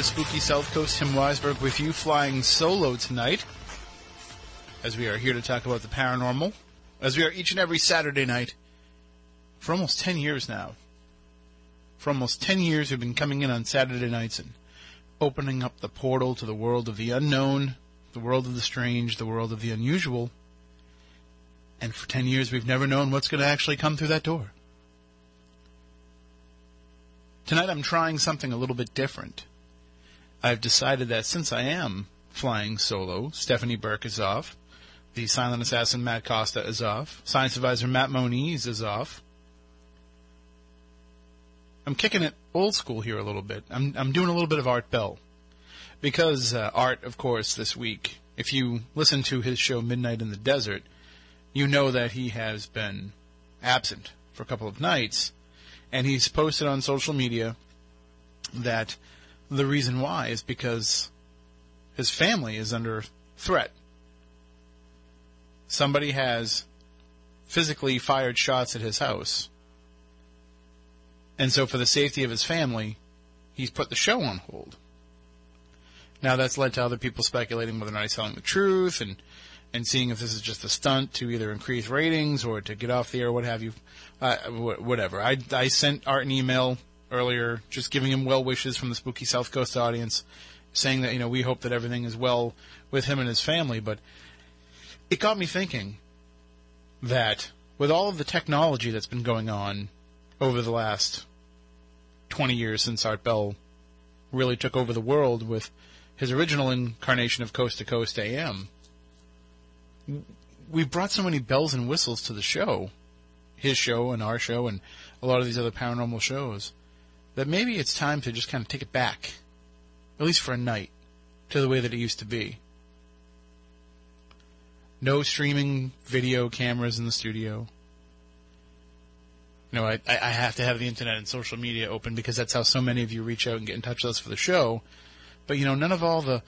To Spooky South Coast. Tim Weisberg with you, flying solo tonight, as we are here to talk about the paranormal, as we are each and every Saturday night for almost 10 years now. For almost 10 years, we've been coming in on Saturday nights and opening up the portal to the world of the unknown, the world of the strange, the world of the unusual. And for 10 years, we've never known what's going to actually come through that door. Tonight I'm trying something a little bit different. I've decided that since I am flying solo, Stephanie Burke is off, the silent assassin Matt Costa is off, science advisor Matt Moniz is off. I'm kicking it old school here a little bit. I'm, I'm doing a little bit of Art Bell. Because uh, Art, of course, this week, if you listen to his show Midnight in the Desert, you know that he has been absent for a couple of nights and he's posted on social media that the reason why is because his family is under threat. Somebody has physically fired shots at his house. And so, for the safety of his family, he's put the show on hold. Now, that's led to other people speculating whether or not he's telling the truth and and seeing if this is just a stunt to either increase ratings or to get off the air, what have you, uh, whatever. I, I sent Art an email earlier, just giving him well wishes from the Spooky South Coast audience, saying that you know we hope that everything is well with him and his family. But it got me thinking that with all of the technology that's been going on over the last 20 years since Art Bell really took over the world with his original incarnation of Coast to Coast AM we've brought so many bells and whistles to the show, his show and our show and a lot of these other paranormal shows, that maybe it's time to just kind of take it back, at least for a night, to the way that it used to be. No streaming video cameras in the studio. You know, I, I have to have the internet and social media open because that's how so many of you reach out and get in touch with us for the show. But, you know, none of all the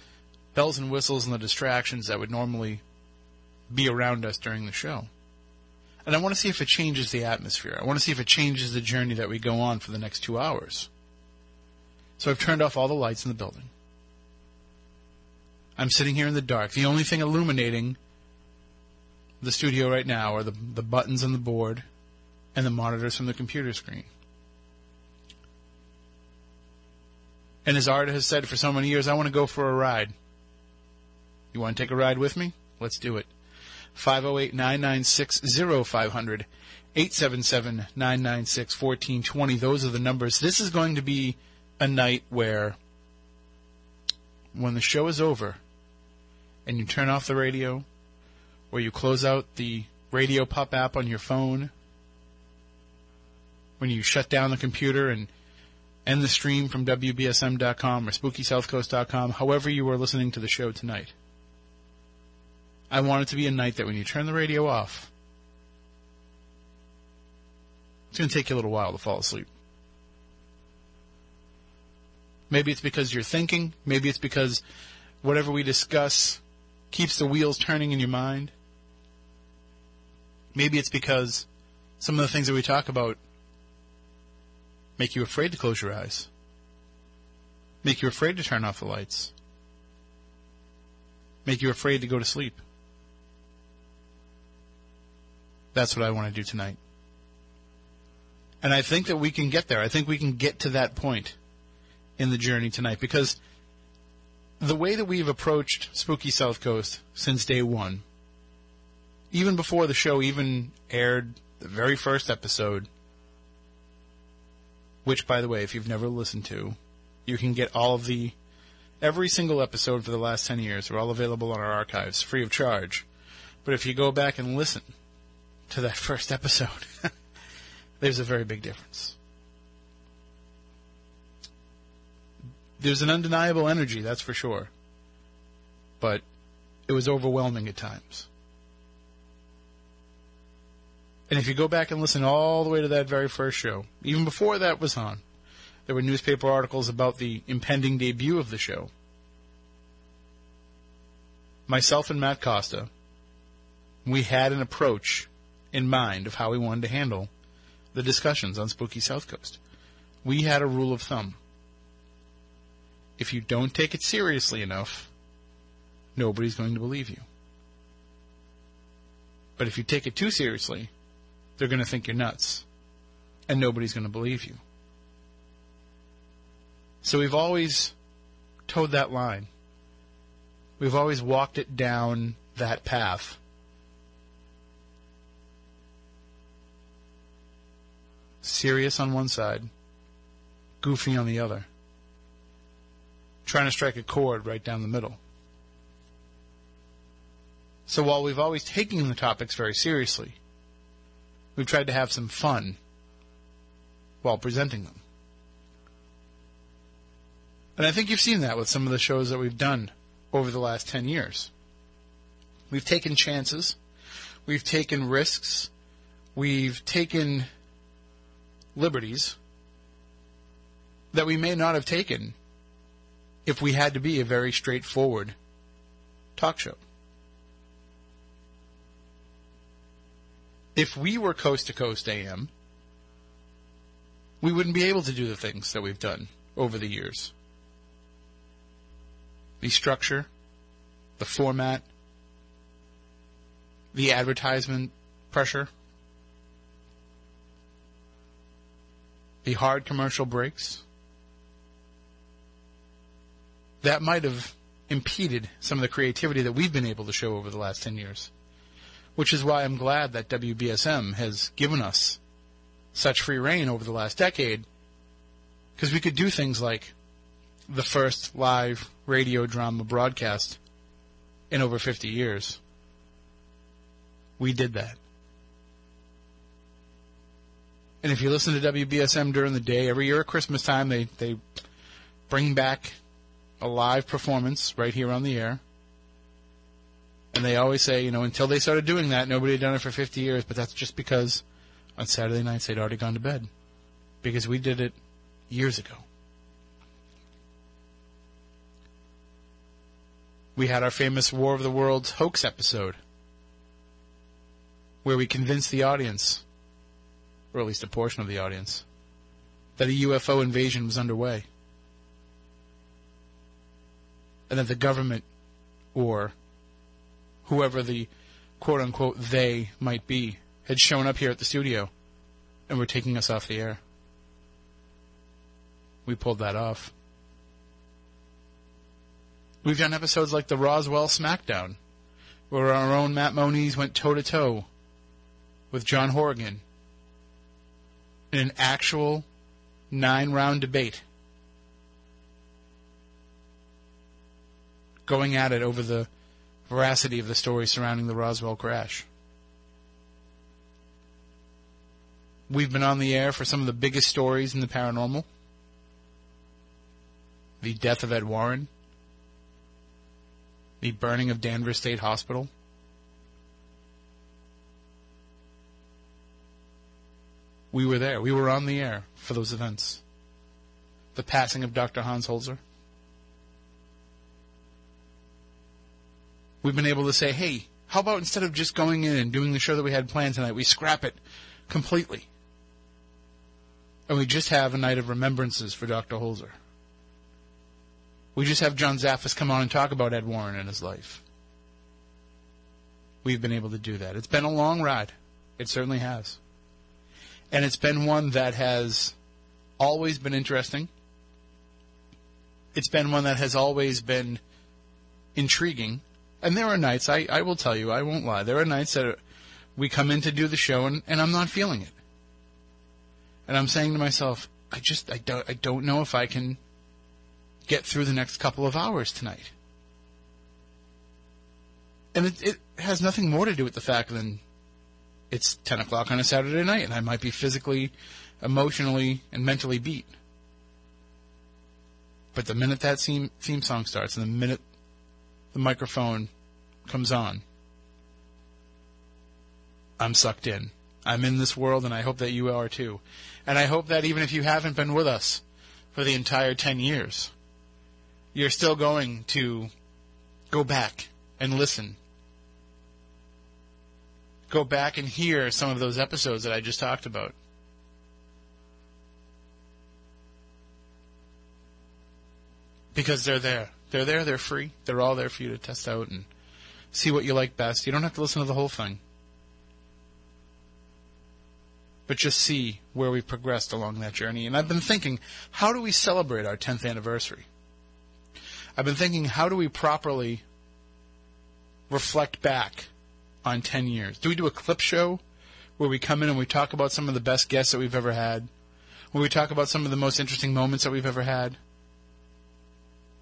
bells and whistles and the distractions that would normally be around us during the show. And I want to see if it changes the atmosphere. I want to see if it changes the journey that we go on for the next two hours. So I've turned off all the lights in the building. I'm sitting here in the dark. The only thing illuminating the studio right now are the, the buttons on the board and the monitors from the computer screen. And as Art has said for so many years, I want to go for a ride. You want to take a ride with me? Let's do it. 508 996 0500, 877 996 1420. Those are the numbers. This is going to be a night where, when the show is over and you turn off the radio, or you close out the Radio Pop app on your phone, when you shut down the computer and end the stream from WBSM.com or SpookySouthCoast.com, however you are listening to the show tonight. I want it to be a night that when you turn the radio off, it's going to take you a little while to fall asleep. Maybe it's because you're thinking. Maybe it's because whatever we discuss keeps the wheels turning in your mind. Maybe it's because some of the things that we talk about make you afraid to close your eyes, make you afraid to turn off the lights, make you afraid to go to sleep. That's what I want to do tonight. And I think that we can get there. I think we can get to that point in the journey tonight because the way that we've approached Spooky South Coast since day one, even before the show even aired the very first episode, which, by the way, if you've never listened to, you can get all of the every single episode for the last 10 years. They're all available on our archives free of charge. But if you go back and listen, to that first episode, there's a very big difference. There's an undeniable energy, that's for sure. But it was overwhelming at times. And if you go back and listen all the way to that very first show, even before that was on, there were newspaper articles about the impending debut of the show. Myself and Matt Costa, we had an approach in mind of how we wanted to handle the discussions on Spooky South Coast. We had a rule of thumb. if you don't take it seriously enough, nobody's going to believe you. But if you take it too seriously, they're going to think you're nuts. And nobody's going to believe you. So we've always toed that line. We've always walked it down that path. Serious on one side, goofy on the other. Trying to strike a chord right down the middle. So while we've always taken the topics very seriously, we've tried to have some fun while presenting them. And I think you've seen that with some of the shows that we've done over the last 10 years. We've taken chances. We've taken risks. We've taken liberties that we may not have taken if we had to be a very straightforward talk show. If we were coast to coast AM, we wouldn't be able to do the things that we've done over the years. The structure, the format, the advertisement pressure, the hard commercial breaks. That might have impeded some of the creativity that we've been able to show over the last 10 years. Which is why I'm glad that WBSM has given us such free rein over the last decade, because we could do things like the first live radio drama broadcast in over 50 years. We did that. And if you listen to WBSM during the day, every year at Christmas time, they, they bring back a live performance right here on the air. And they always say, you know, until they started doing that, nobody had done it for 50 years, but that's just because on Saturday nights they'd already gone to bed. Because we did it years ago. We had our famous War of the Worlds hoax episode where we convinced the audience, or at least a portion of the audience, that a UFO invasion was underway. And that the government, or whoever the quote unquote they might be, had shown up here at the studio and were taking us off the air. We pulled that off. We've done episodes like the Roswell Smackdown, where our own Matt Moniz went toe to toe with John Horrigan in an actual nine round debate. Going at it over the veracity of the story surrounding the Roswell crash. We've been on the air for some of the biggest stories in the paranormal. The death of Ed Warren. The burning of Danvers State Hospital. We were there. We were on the air for those events. The passing of Dr. Hans Holzer. We've been able to say, hey, how about instead of just going in and doing the show that we had planned tonight, we scrap it completely? And we just have a night of remembrances for Dr. Holzer. We just have John Zaffis come on and talk about Ed Warren and his life. We've been able to do that. It's been a long ride. It certainly has. And it's been one that has always been interesting. It's been one that has always been intriguing. And there are nights, I, I will tell you, I won't lie, there are nights that we come in to do the show and, and I'm not feeling it. And I'm saying to myself, I just, I don't, I don't know if I can get through the next couple of hours tonight. And it, it has nothing more to do with the fact than it's 10 o'clock on a Saturday night and I might be physically, emotionally, and mentally beat. But the minute that theme, theme song starts and the minute the microphone comes on, I'm sucked in. I'm in this world and I hope that you are too. And I hope that even if you haven't been with us for the entire 10 years, you're still going to go back and listen go back and hear some of those episodes that I just talked about. because they're there. They're there. They're free. They're all there for you to test out and see what you like best. You don't have to listen to the whole thing, but just see where we progressed along that journey. And I've been thinking, how do we celebrate our 10th anniversary? I've been thinking, how do we properly reflect back on 10 years? Do we do a clip show where we come in and we talk about some of the best guests that we've ever had? Where we talk about some of the most interesting moments that we've ever had?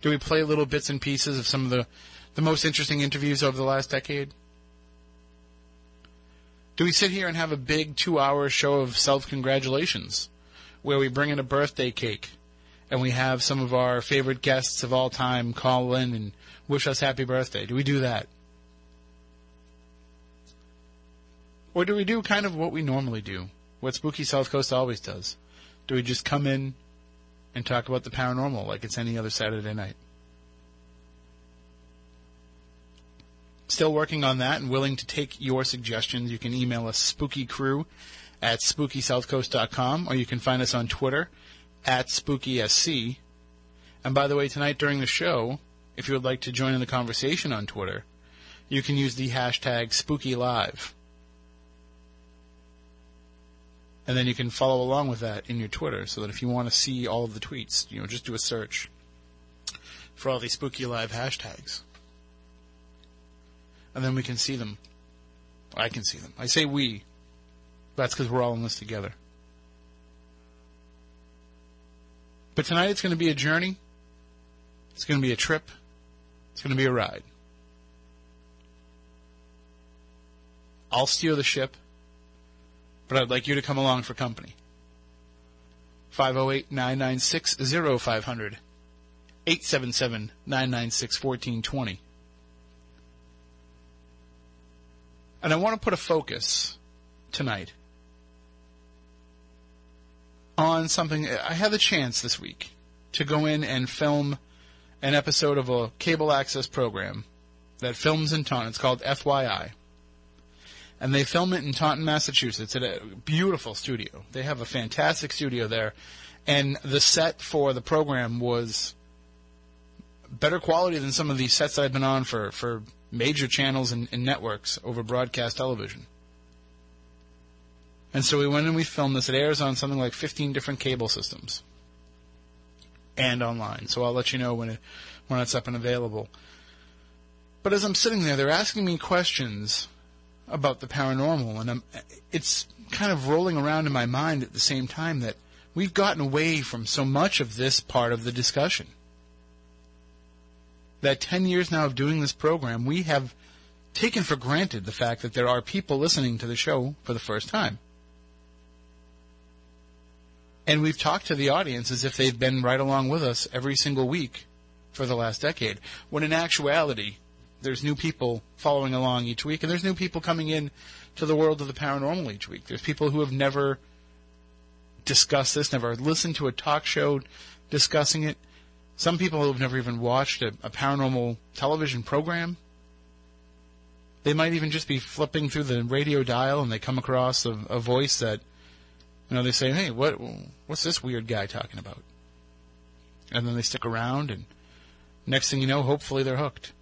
Do we play little bits and pieces of some of the, the most interesting interviews over the last decade? Do we sit here and have a big two hour show of self congratulations where we bring in a birthday cake and we have some of our favorite guests of all time call in and wish us happy birthday? Do we do that? Or do we do kind of what we normally do? What Spooky South Coast always does? Do we just come in and talk about the paranormal like it's any other Saturday night? Still working on that and willing to take your suggestions. You can email us spookycrew at spookysouthcoast.com or you can find us on Twitter at spookysc. And by the way, tonight during the show, if you would like to join in the conversation on Twitter, you can use the hashtag SpookyLive. And then you can follow along with that in your Twitter so that if you want to see all of the tweets, you know, just do a search for all these spooky live hashtags. And then we can see them. I can see them. I say we. That's because we're all in this together. But tonight it's going to be a journey. It's going to be a trip. It's going to be a ride. I'll steer the ship but I'd like you to come along for company. 508 996 0500. 877 996 1420. And I want to put a focus tonight on something. I had the chance this week to go in and film an episode of a cable access program that films in Taunton. It's called FYI and they film it in Taunton, Massachusetts, at a beautiful studio. They have a fantastic studio there, and the set for the program was better quality than some of the sets I've been on for for major channels and, and networks over broadcast television. And so we went and we filmed this. It airs on something like 15 different cable systems and online. So I'll let you know when it when it's up and available. But as I'm sitting there, they're asking me questions about the paranormal, and I'm, it's kind of rolling around in my mind at the same time that we've gotten away from so much of this part of the discussion. That 10 years now of doing this program, we have taken for granted the fact that there are people listening to the show for the first time. And we've talked to the audience as if they've been right along with us every single week for the last decade, when in actuality, there's new people following along each week, and there's new people coming in to the world of the paranormal each week. There's people who have never discussed this, never listened to a talk show discussing it. Some people who have never even watched a, a paranormal television program. They might even just be flipping through the radio dial and they come across a, a voice that, you know, they say, "Hey, what? What's this weird guy talking about?" And then they stick around, and next thing you know, hopefully they're hooked.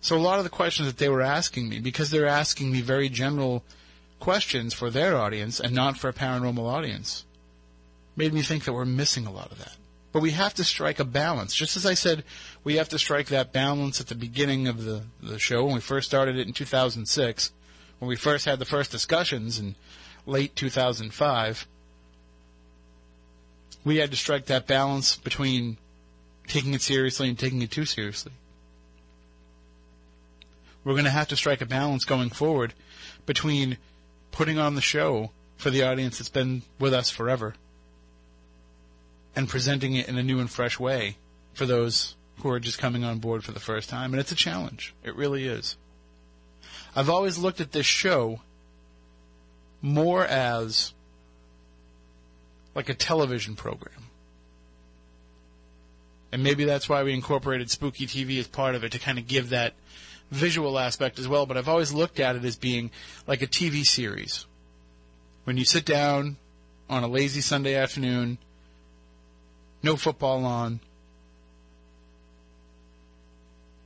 So a lot of the questions that they were asking me, because they're asking me very general questions for their audience and not for a paranormal audience, made me think that we're missing a lot of that. But we have to strike a balance. Just as I said, we have to strike that balance at the beginning of the, the show when we first started it in 2006, when we first had the first discussions in late 2005. We had to strike that balance between taking it seriously and taking it too seriously we're going to have to strike a balance going forward between putting on the show for the audience that's been with us forever and presenting it in a new and fresh way for those who are just coming on board for the first time. And it's a challenge. It really is. I've always looked at this show more as like a television program. And maybe that's why we incorporated Spooky TV as part of it to kind of give that visual aspect as well, but I've always looked at it as being like a TV series. When you sit down on a lazy Sunday afternoon, no football on.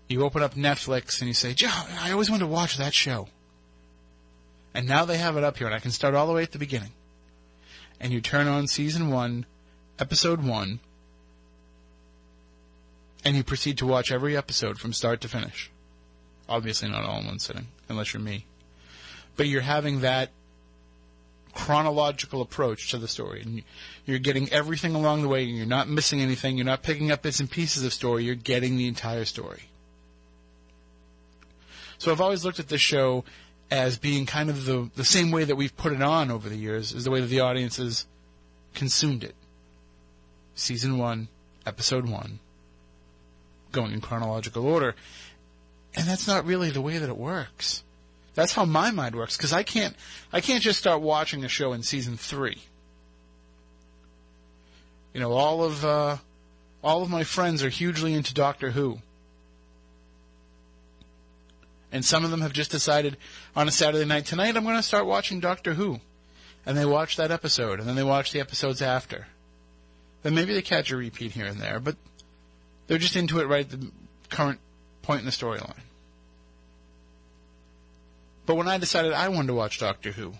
You open up Netflix and you say, Joe, I always wanted to watch that show. And now they have it up here and I can start all the way at the beginning. And you turn on season one, episode one, and you proceed to watch every episode from start to finish. Obviously not all in one sitting, unless you're me. But you're having that chronological approach to the story. And you're getting everything along the way, and you're not missing anything. You're not picking up bits and pieces of story. You're getting the entire story. So I've always looked at this show as being kind of the the same way that we've put it on over the years, is the way that the audience has consumed it. Season one, episode one, going in chronological order. And that's not really the way that it works. That's how my mind works because I can't I can't just start watching a show in season three. You know, all of uh, all of my friends are hugely into Doctor Who, and some of them have just decided on a Saturday night tonight I'm going to start watching Doctor Who, and they watch that episode, and then they watch the episodes after. Then maybe they catch a repeat here and there, but they're just into it right at the current point in the storyline. But when I decided I wanted to watch Doctor Who,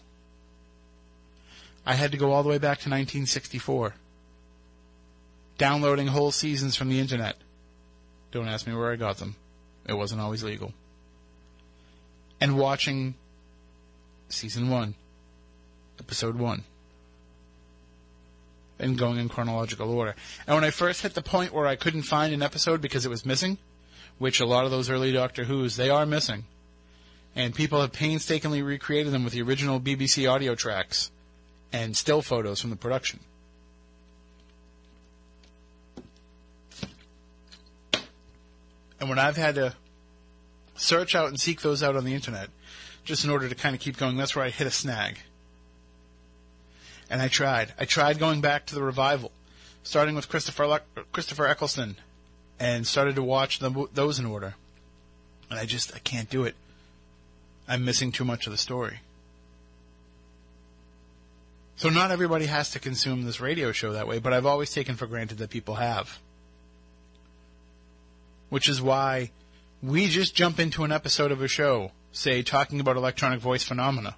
I had to go all the way back to 1964. Downloading whole seasons from the internet. Don't ask me where I got them. It wasn't always legal. And watching season one, episode one. And going in chronological order. And when I first hit the point where I couldn't find an episode because it was missing, which a lot of those early Doctor Who's, they are missing and people have painstakingly recreated them with the original BBC audio tracks and still photos from the production. And when I've had to search out and seek those out on the internet, just in order to kind of keep going, that's where I hit a snag. And I tried. I tried going back to the revival, starting with Christopher Le- Christopher Eccleston, and started to watch them, those in order. And I just I can't do it. I'm missing too much of the story. So not everybody has to consume this radio show that way, but I've always taken for granted that people have. Which is why we just jump into an episode of a show, say talking about electronic voice phenomena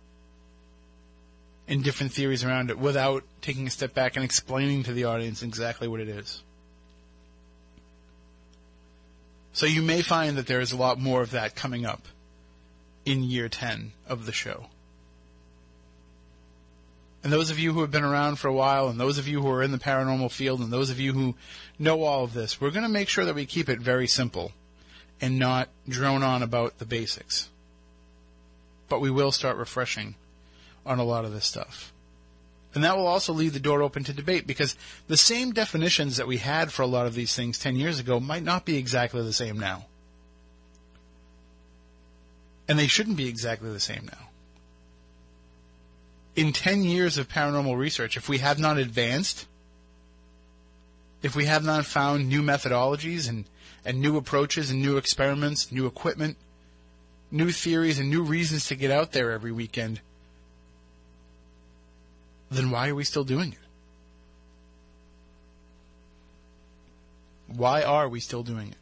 and different theories around it without taking a step back and explaining to the audience exactly what it is. So you may find that there is a lot more of that coming up in year 10 of the show. And those of you who have been around for a while, and those of you who are in the paranormal field, and those of you who know all of this, we're going to make sure that we keep it very simple and not drone on about the basics. But we will start refreshing on a lot of this stuff. And that will also leave the door open to debate because the same definitions that we had for a lot of these things 10 years ago might not be exactly the same now. And they shouldn't be exactly the same now. In 10 years of paranormal research, if we have not advanced, if we have not found new methodologies and, and new approaches and new experiments, new equipment, new theories and new reasons to get out there every weekend, then why are we still doing it? Why are we still doing it?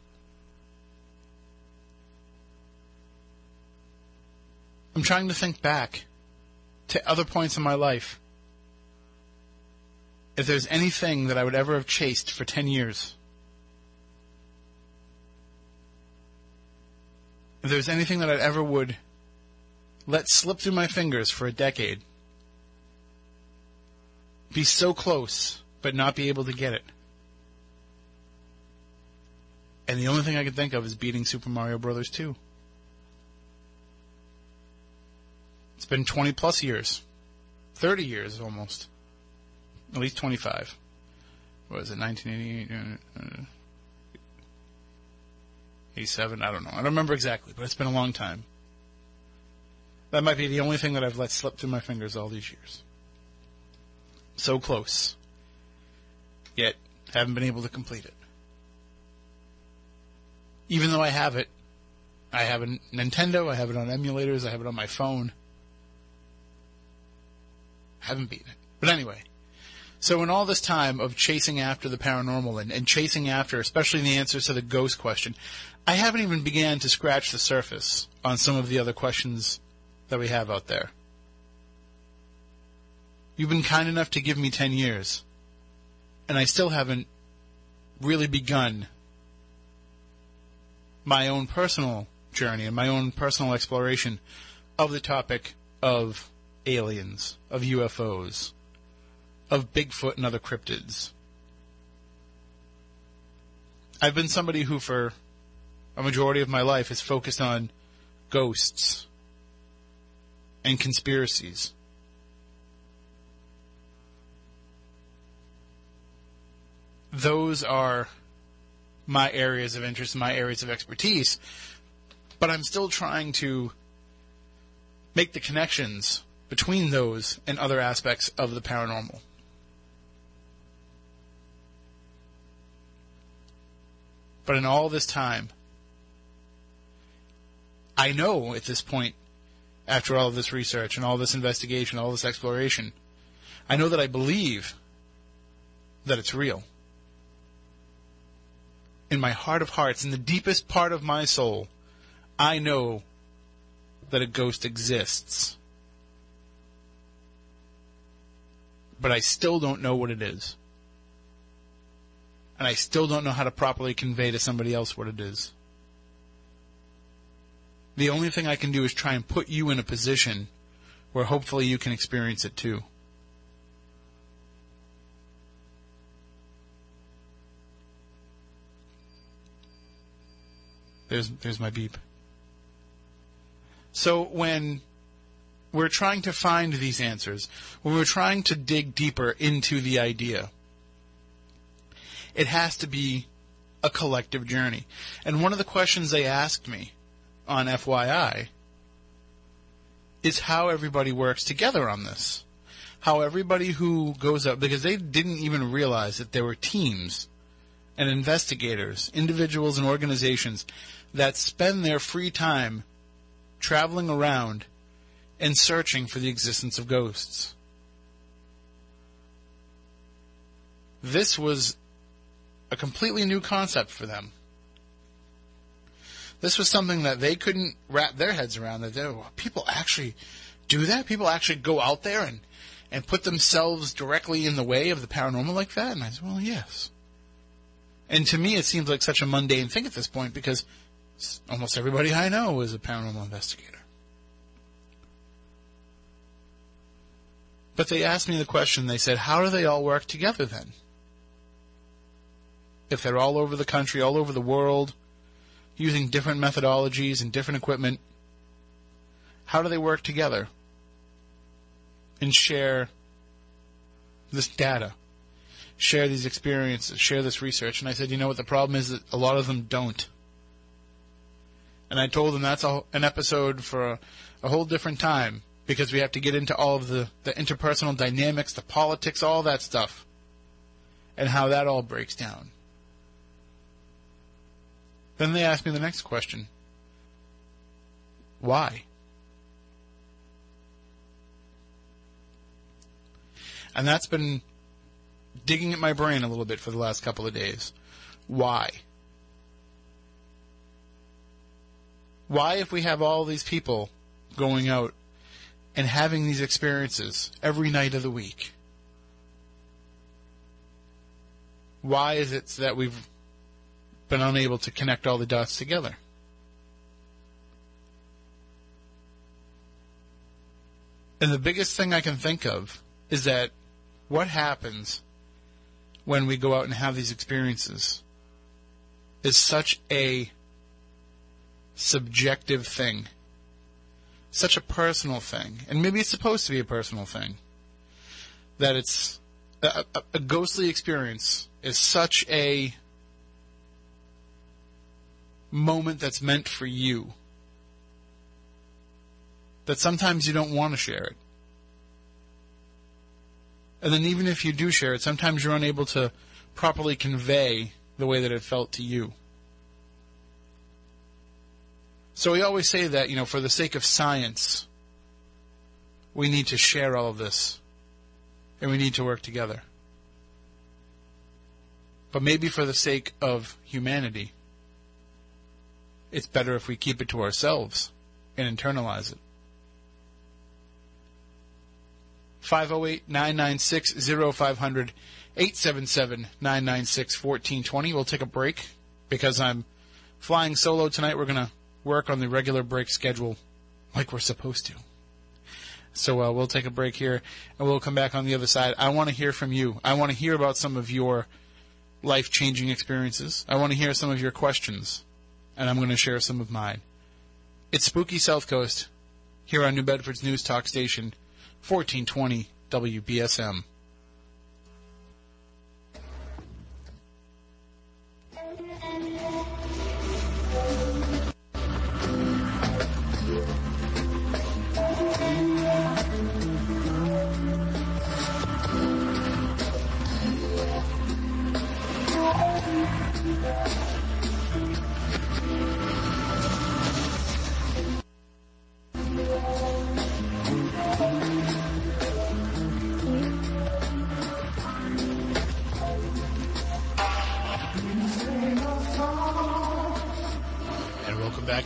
I'm trying to think back to other points in my life. If there's anything that I would ever have chased for 10 years, if there's anything that I ever would let slip through my fingers for a decade, be so close, but not be able to get it. And the only thing I can think of is beating Super Mario Brothers 2. It's been 20 plus years. 30 years almost. At least 25. What was it, 1988? Uh, 87? I don't know. I don't remember exactly, but it's been a long time. That might be the only thing that I've let slip through my fingers all these years. So close. Yet, haven't been able to complete it. Even though I have it, I have a Nintendo, I have it on emulators, I have it on my phone I haven't beaten it. But anyway, So in all this time of chasing after the paranormal and, and chasing after, especially the answers to the ghost question, I haven't even began to scratch the surface on some of the other questions that we have out there. You've been kind enough to give me 10 years, and I still haven't really begun my own personal journey and my own personal exploration of the topic of aliens, of UFOs, of Bigfoot and other cryptids. I've been somebody who, for a majority of my life, has focused on ghosts and conspiracies. Those are my areas of interest, my areas of expertise, but I'm still trying to make the connections between those and other aspects of the paranormal. But in all this time, I know at this point, after all of this research and all this investigation, all this exploration, I know that I believe that it's real. In my heart of hearts, in the deepest part of my soul, I know that a ghost exists. But I still don't know what it is. And I still don't know how to properly convey to somebody else what it is. The only thing I can do is try and put you in a position where hopefully you can experience it too. There's there's my beep. So when we're trying to find these answers, when we're trying to dig deeper into the idea, it has to be a collective journey. And one of the questions they asked me on FYI is how everybody works together on this. How everybody who goes up, because they didn't even realize that there were teams and investigators, individuals and organizations that spend their free time traveling around and searching for the existence of ghosts. This was a completely new concept for them. This was something that they couldn't wrap their heads around. That they, people actually do that. People actually go out there and and put themselves directly in the way of the paranormal like that. And I said, well, yes. And to me, it seems like such a mundane thing at this point because almost everybody I know is a paranormal investigator. But they asked me the question, they said, how do they all work together then? If they're all over the country, all over the world, using different methodologies and different equipment, how do they work together and share this data, share these experiences, share this research? And I said, you know what the problem is that a lot of them don't and I told them that's a, an episode for a, a, whole different time because we have to get into all of the, the interpersonal dynamics, the politics, all that stuff, and how that all breaks down. Then they asked me the next question Why? And that's been digging at my brain a little bit for the last couple of days. Why? Why, if we have all these people going out and having these experiences every night of the week, why is it that we've been unable to connect all the dots together? And the biggest thing I can think of is that what happens when we go out and have these experiences is such a subjective thing. Such a personal thing. And maybe it's supposed to be a personal thing. That it's a, a, a ghostly experience is such a moment that's meant for you that sometimes you don't want to share it. And then even if you do share it, sometimes you're unable to properly convey the way that it felt to you. So we always say that, you know, for the sake of science, we need to share all of this. And we need to work together. But maybe for the sake of humanity, it's better if we keep it to ourselves and internalize it. 508 996 0500 877 996 1420. We'll take a break because I'm flying solo tonight. We're going to work on the regular break schedule like we're supposed to. So uh, we'll take a break here and we'll come back on the other side. I want to hear from you. I want to hear about some of your life changing experiences. I want to hear some of your questions, and I'm going to share some of mine. It's Spooky South Coast here on New Bedford's News Talk Station, 1420 WBSM.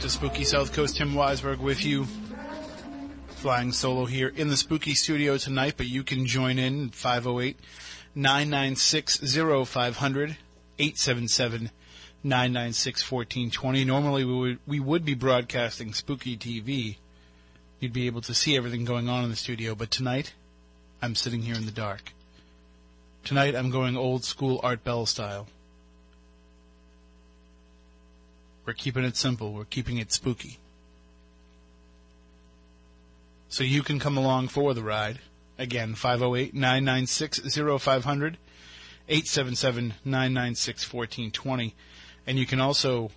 To Spooky South Coast. Tim Weisberg with you. Flying solo here in the Spooky Studio tonight, but you can join in 508 996 0500 877 996 1420. Normally we would, we would be broadcasting Spooky TV. You'd be able to see everything going on in the studio, but tonight I'm sitting here in the dark. Tonight I'm going old school Art Bell style. We're keeping it simple. We're keeping it spooky. So you can come along for the ride. Again, 508 996 0500 877 996 1420. And you can also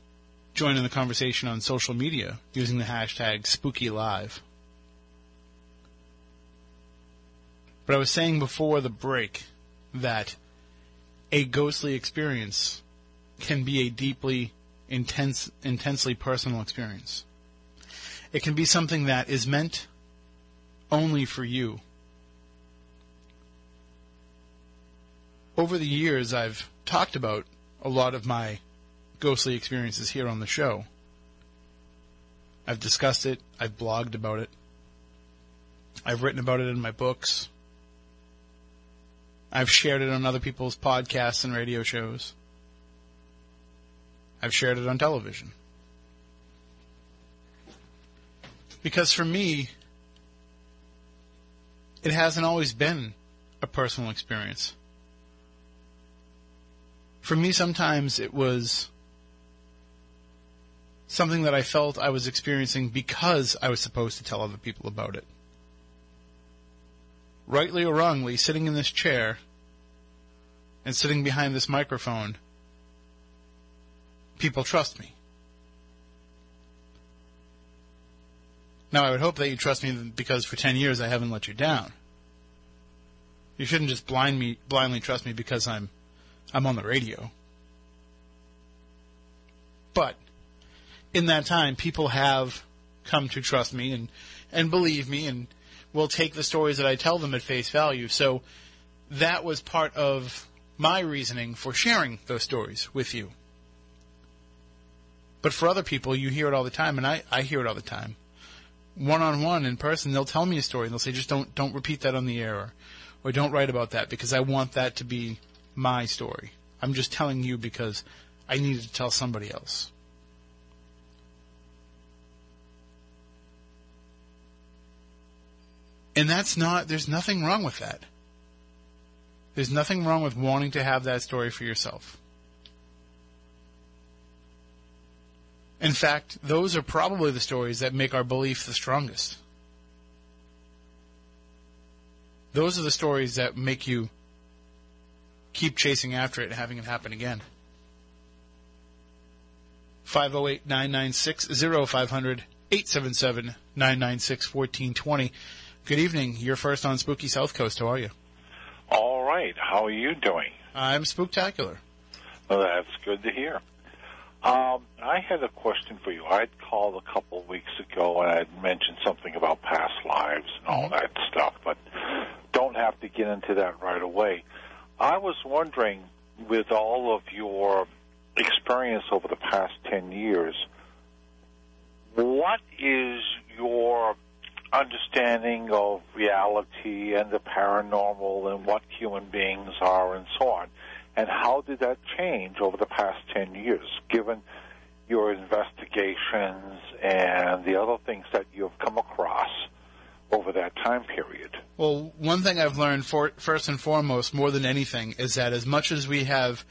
join in the conversation on social media using the hashtag SpookyLive. But I was saying before the break that a ghostly experience can be a deeply intense, intensely personal experience. It can be something that is meant only for you. Over the years, I've talked about a lot of my ghostly experiences here on the show. I've discussed it, I've blogged about it, I've written about it in my books, I've shared it on other people's podcasts and radio shows. I've shared it on television. Because for me, it hasn't always been a personal experience. For me, sometimes it was something that I felt I was experiencing because I was supposed to tell other people about it. Rightly or wrongly, sitting in this chair and sitting behind this microphone, people trust me. Now, I would hope that you trust me because for 10 years I haven't let you down. You shouldn't just blind me, blindly trust me because I'm, I'm on the radio. But in that time, people have come to trust me and, and believe me and will take the stories that I tell them at face value. So that was part of my reasoning for sharing those stories with you. But for other people, you hear it all the time, and I, I hear it all the time. One on one in person, they'll tell me a story and they'll say, just don't don't repeat that on the air or, or don't write about that because I want that to be my story. I'm just telling you because I needed to tell somebody else. And that's not, there's nothing wrong with that. There's nothing wrong with wanting to have that story for yourself. In fact, those are probably the stories that make our belief the strongest. Those are the stories that make you keep chasing after it and having it happen again. 508 996 0500 877 996 1420. Good evening. You're first on Spooky South Coast. How are you? All right. How are you doing? I'm spooktacular. Well, that's good to hear. Um, I had a question for you. I'd called a couple of weeks ago and I'd mentioned something about past lives and all Mm-hmm. that stuff, but don't have to get into that right away. I was wondering with all of your experience over the past 10 years, what is your understanding of reality and the paranormal and what human beings are and so on? And how did that change over the past 10 years, given your investigations and the other things that you've come across over that time period? Well, one thing I've learned for, first and foremost, more than anything, is that as much as we have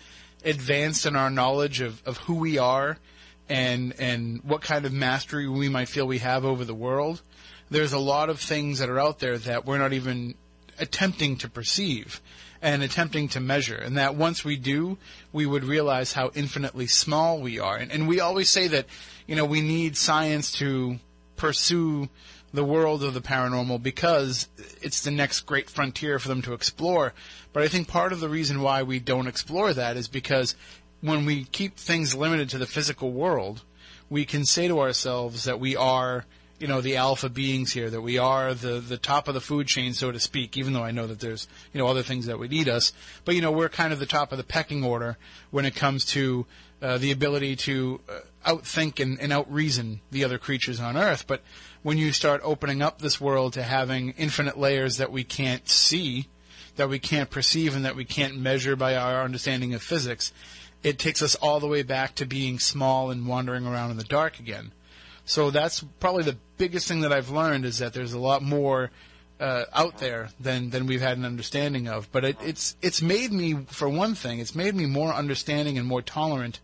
advanced in our knowledge of, of who we are and and what kind of mastery we might feel we have over the world, there's a lot of things that are out there that we're not even attempting to perceive and attempting to measure. And that once we do, we would realize how infinitely small we are. And, and we always say that, you know, we need science to pursue the world of the paranormal because it's the next great frontier for them to explore. But I think part of the reason why we don't explore that is because when we keep things limited to the physical world, we can say to ourselves that we are, you know, the alpha beings here, that we are the, the top of the food chain, so to speak, even though I know that there's, you know, other things that would eat us. But, you know, we're kind of the top of the pecking order when it comes to uh, the ability to uh, outthink and, and outreason the other creatures on Earth. But when you start opening up this world to having infinite layers that we can't see, that we can't perceive, and that we can't measure by our understanding of physics, it takes us all the way back to being small and wandering around in the dark again. So that's probably the biggest thing that I've learned is that there's a lot more uh, out there than than we've had an understanding of. But it, it's it's made me, for one thing, it's made me more understanding and more tolerant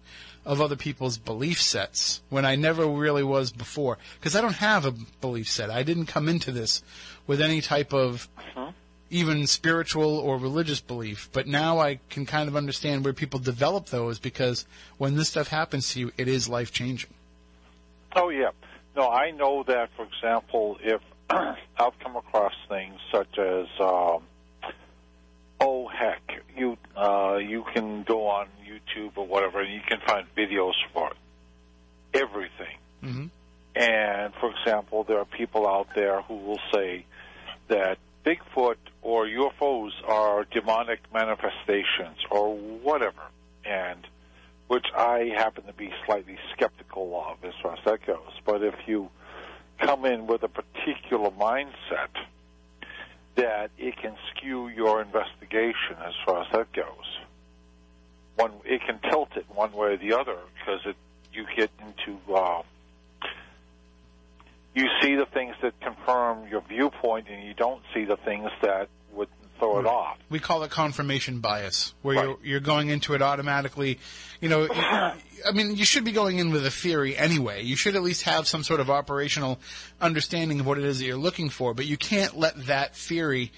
of other people's belief sets when I never really was before. Because I don't have a belief set. I didn't come into this with any type of even spiritual or religious belief. But now I can kind of understand where people develop those because when this stuff happens to you, it is life changing. Oh yeah. No, I know that. For example, if I've come across things such as, um, oh heck, you uh, you can go on YouTube or whatever, and you can find videos for everything. Mm-hmm. And for example, there are people out there who will say that Bigfoot or UFOs are demonic manifestations or whatever, and which I happen to be slightly skeptical of as far as that goes. But if you come in with a particular mindset, that it can skew your investigation as far as that goes. One, it can tilt it one way or the other because it you get into uh, you see the things that confirm your viewpoint, and you don't see the things that throw it off. We call it confirmation bias, where Right. you're you're going into it automatically. You know, I mean, you should be going in with a theory anyway. You should at least have some sort of operational understanding of what it is that you're looking for, but you can't let that theory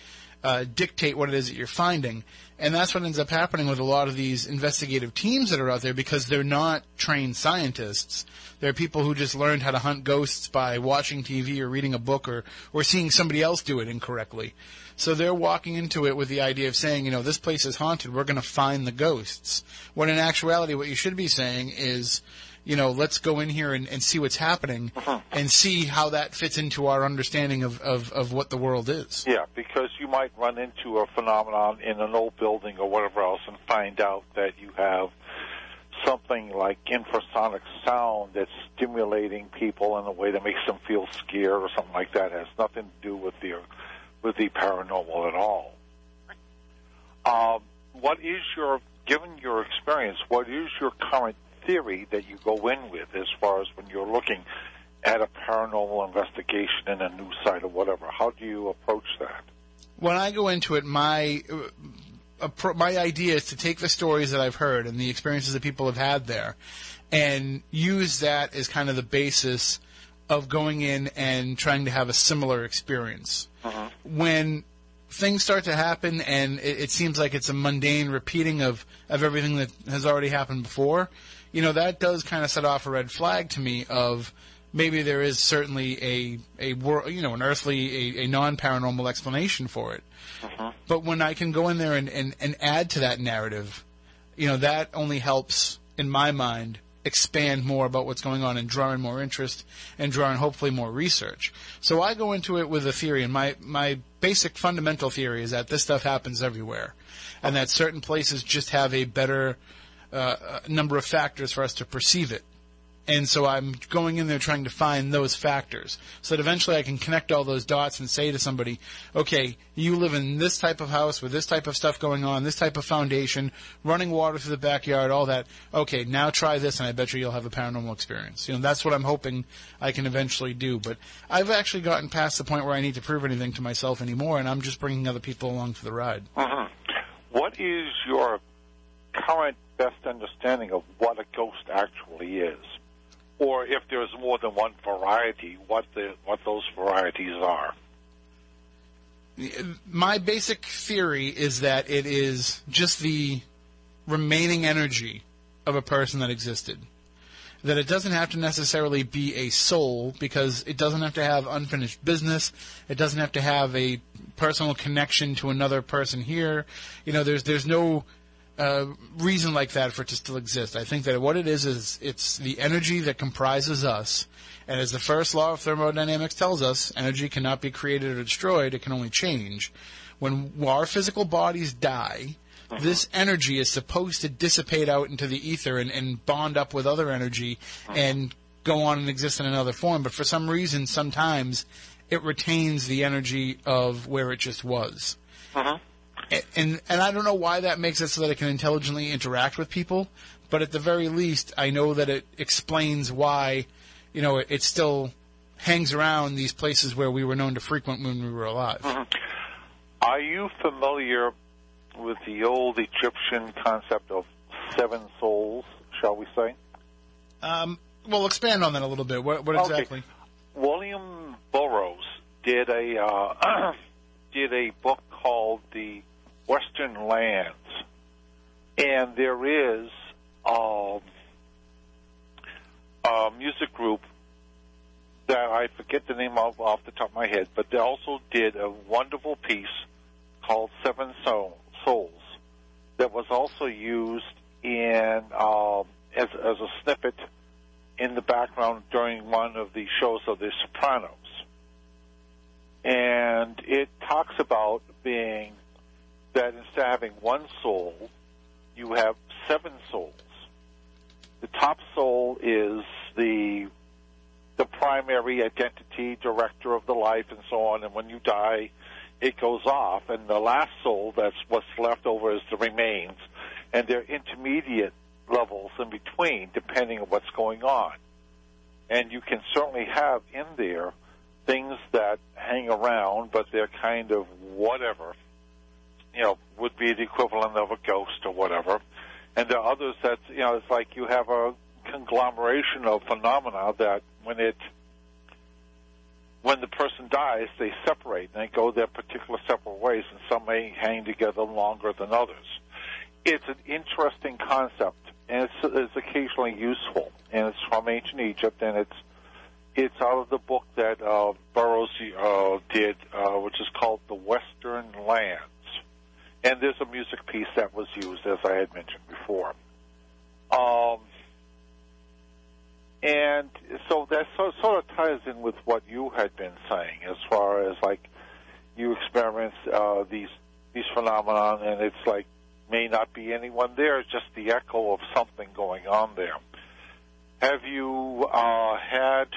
uh, dictate what it is that you're finding. And that's what ends up happening with a lot of these investigative teams that are out there because they're not trained scientists. They're people who just learned how to hunt ghosts by watching TV or reading a book or, or seeing somebody else do it incorrectly. So they're walking into it with the idea of saying, you know, this place is haunted. We're going to find the ghosts. When in actuality, what you should be saying is, you know, let's go in here and, and see what's happening uh-huh. and see how that fits into our understanding of, of, of what the world is. Yeah, because you might run into a phenomenon in an old building or whatever else and find out that you have something like infrasonic sound that's stimulating people in a way that makes them feel scared or something like that. It has nothing to do with the with the paranormal at all. Um, what is your, given your experience, what is your current theory that you go in with as far as when you're looking at a paranormal investigation in a new site or whatever? How do you approach that? when I go into it, my uh, my idea is to take the stories that I've heard and the experiences that people have had there, and use that as kind of the basis of going in and trying to have a similar experience. Uh-huh. When things start to happen and it, it seems like it's a mundane repeating of, of everything that has already happened before, you know, that does kind of set off a red flag to me of maybe there is certainly a, a wor- you know, an earthly, a, a non-paranormal explanation for it. Uh-huh. But when I can go in there and, and, and add to that narrative, you know, that only helps, in my mind, expand more about what's going on and draw in more interest and draw in hopefully more research. So I go into it with a theory, and my my basic fundamental theory is that this stuff happens everywhere, and that certain places just have a better uh, number of factors for us to perceive it. And so I'm going in there trying to find those factors so that eventually I can connect all those dots and say to somebody, okay, you live in this type of house with this type of stuff going on, this type of foundation, running water through the backyard, all that. Okay, now try this and I bet you you'll have a paranormal experience. You know, that's what I'm hoping I can eventually do. But I've actually gotten past the point where I need to prove anything to myself anymore and I'm just bringing other people along for the ride. Mm-hmm. What is your current best understanding of what a ghost actually is? Or if there's more than one variety, what the what those varieties are. My basic theory is that it is just the remaining energy of a person that existed. That it doesn't have to necessarily be a soul because it doesn't have to have unfinished business. It doesn't have to have a personal connection to another person here. You know, there's there's no uh, reason like that for it to still exist. I think that what it is is it's the energy that comprises us. And as the first law of thermodynamics tells us, energy cannot be created or destroyed, it can only change. When our physical bodies die, uh-huh. this energy is supposed to dissipate out into the ether and, and bond up with other energy uh-huh. and go on and exist in another form. But for some reason, sometimes it retains the energy of where it just was. Uh-huh and and I don't know why that makes it so that it can intelligently interact with people, but at the very least, I know that it explains why, you know, it, it still hangs around these places where we were known to frequent when we were alive. Mm-hmm. Are you familiar with the old Egyptian concept of seven souls? Shall we say? Um, well, expand on that a little bit. What, what exactly? Okay. William Burroughs did a uh, did a book called the Western lands, and there is um, a music group that I forget the name of off the top of my head, but they also did a wonderful piece called Seven Souls that was also used in um, as, as a snippet in the background during one of the shows of The Sopranos. And it talks about being that instead of having one soul, you have seven souls. The top soul is the the primary identity, director of the life, and so on. And when you die, it goes off, and the last soul that's what's left over is the remains, and they're intermediate levels in between, depending on what's going on. And you can certainly have in there things that hang around, but they're kind of whatever you know, would be the equivalent of a ghost or whatever. And there are others that, you know, it's like you have a conglomeration of phenomena that when it, when the person dies, they separate and they go their particular separate ways, and some may hang together longer than others. It's an interesting concept, and it's, it's occasionally useful, and it's from ancient Egypt, and it's it's out of the book that uh, Burroughs uh, did, uh, which is called The Western Land and there's a music piece that was used, as I had mentioned before. Um, and so that sort, sort of ties in with what you had been saying, as far as like you experience uh, these these phenomena, and it's like may not be anyone there, it's just the echo of something going on there. Have you uh, had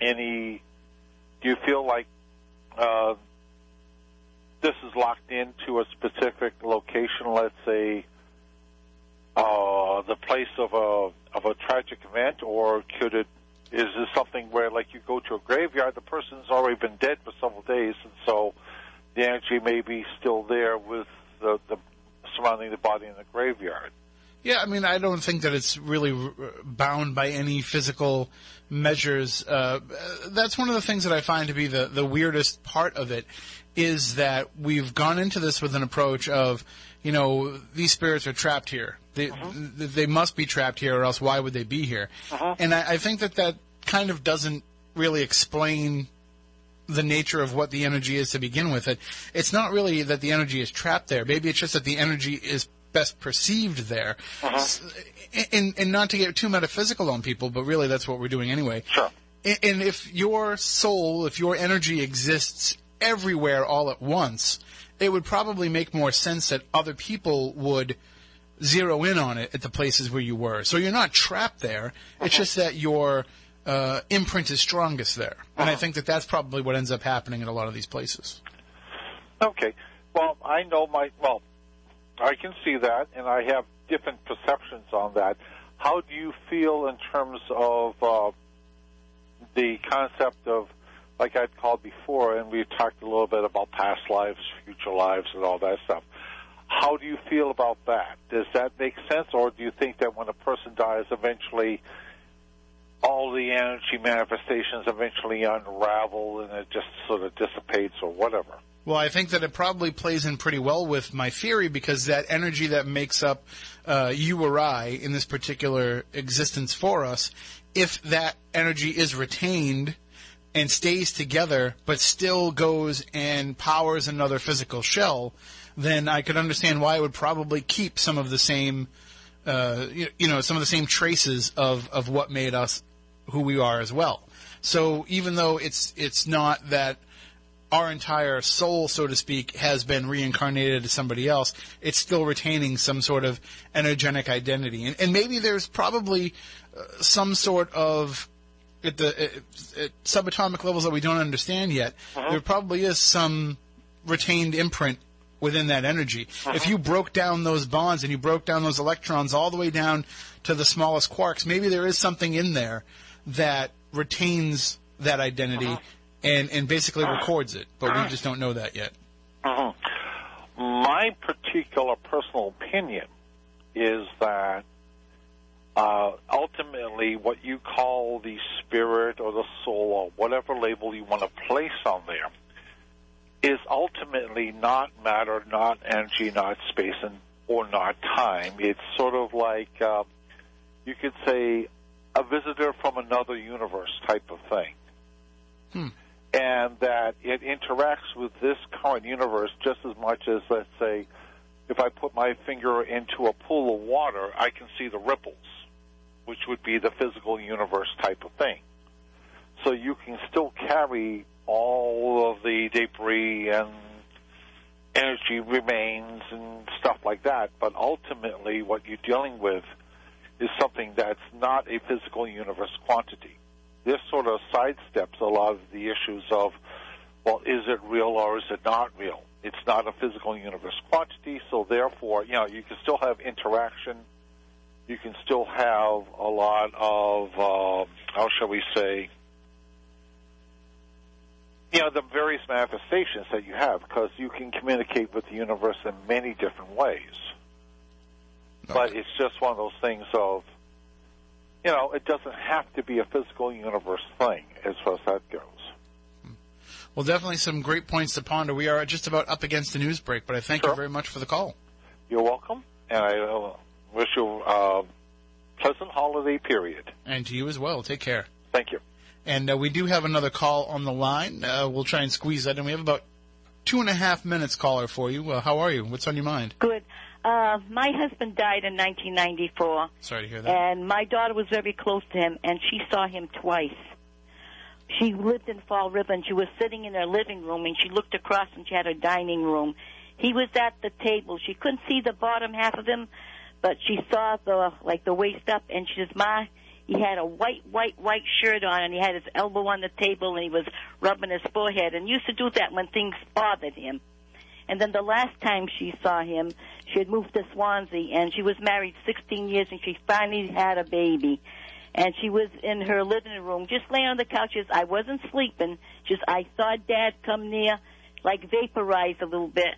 any? Do you feel like uh, this is locked into a specific location, let's say uh, the place of a of a tragic event, or could it is this something where like you go to a graveyard, the person's already been dead for several days, and so the energy may be still there with the, the surrounding the body in the graveyard. Yeah, I mean, I don't think that it's really bound by any physical measures. Uh, that's one of the things that I find to be the, the weirdest part of it is that we've gone into this with an approach of, you know, these spirits are trapped here. They, uh-huh. they must be trapped here, or else why would they be here? Uh-huh. And I, I think that that kind of doesn't really explain the nature of what the energy is to begin with. It, it's not really that the energy is trapped there. Maybe it's just that the energy is best perceived there. Uh-huh. S- And, and not to get too metaphysical on people, but really that's what we're doing anyway. Sure. And and if your soul, if your energy exists everywhere all at once, it would probably make more sense that other people would zero in on it at the places where you were. So you're not trapped there. It's uh-huh. just that your uh, imprint is strongest there. And I uh-huh. think that that's probably what ends up happening in a lot of these places. Okay. Well, I know my well, I can see that, and I have different perceptions on that. How do you feel in terms of uh, the concept of, like I'd called before, and we talked a little bit about past lives, future lives, and all that stuff. How do you feel about that? Does that make sense, or do you think that when a person dies, eventually all the energy manifestations eventually unravel and it just sort of dissipates or whatever? Well, I think that it probably plays in pretty well with my theory because that energy that makes up uh, you or I in this particular existence for us, if that energy is retained and stays together but still goes and powers another physical shell, then I could understand why it would probably keep some of the same, uh, you, you know, some of the same traces of, of what made us who we are as well. So even though it's it's not that our entire soul, so to speak, has been reincarnated as somebody else, it's still retaining some sort of energetic identity. And, and maybe there's probably uh, some sort of at the at, at subatomic levels that we don't understand yet. Uh-huh. There probably is some retained imprint within that energy. If uh-huh. you broke down those bonds and you broke down those electrons all the way down to the smallest quarks, maybe there is something in there that retains that identity uh-huh. And, and basically records it, but we just don't know that yet. Mhm. My particular personal opinion is that uh, ultimately what you call the spirit or the soul or whatever label you want to place on there is ultimately not matter, not energy, not space, and or not time. It's sort of like uh, you could say a visitor from another universe type of thing Hmm. And that it interacts with this current universe just as much as, let's say, if I put my finger into a pool of water, I can see the ripples, which would be the physical universe type of thing. So you can still carry all of the debris and energy remains and stuff like that, but ultimately what you're dealing with is something that's not a physical universe quantity this sort of sidesteps a lot of the issues of, well, is it real or is it not real? It's not a physical universe quantity, so therefore, you know, you can still have interaction. You can still have a lot of, uh, how shall we say, you know, the various manifestations that you have, because you can communicate with the universe in many different ways. But it's just one of those things of, you know, it doesn't have to be a physical universe thing as far as that goes. Well, definitely some great points to ponder. We are just about up against the news break, but I thank you very much for the call. You're welcome, and I uh, wish you a pleasant holiday period. And to you as well. Take care. Thank you. And uh, we do have another call on the line. Uh, we'll try and squeeze that in. We have about two and a half minutes, caller, for you. Uh, how are you? What's on your mind? Good. Uh, my husband died in 1994, Sorry to hear that. and my daughter was very close to him, and she saw him twice. She lived in Fall River, and she was sitting in her living room, and she looked across, and she had her dining room. He was at the table. She couldn't see the bottom half of him, but she saw the like the waist up, and she says, "Ma." He had a white, white, white shirt on, and he had his elbow on the table, and he was rubbing his forehead, and used to do that when things bothered him. And then the last time she saw him, she had moved to Swansea, and she was married 16 years, and she finally had a baby. And she was in her living room, just laying on the couch. She says, I wasn't sleeping. Just I saw Dad come near, like vaporize a little bit.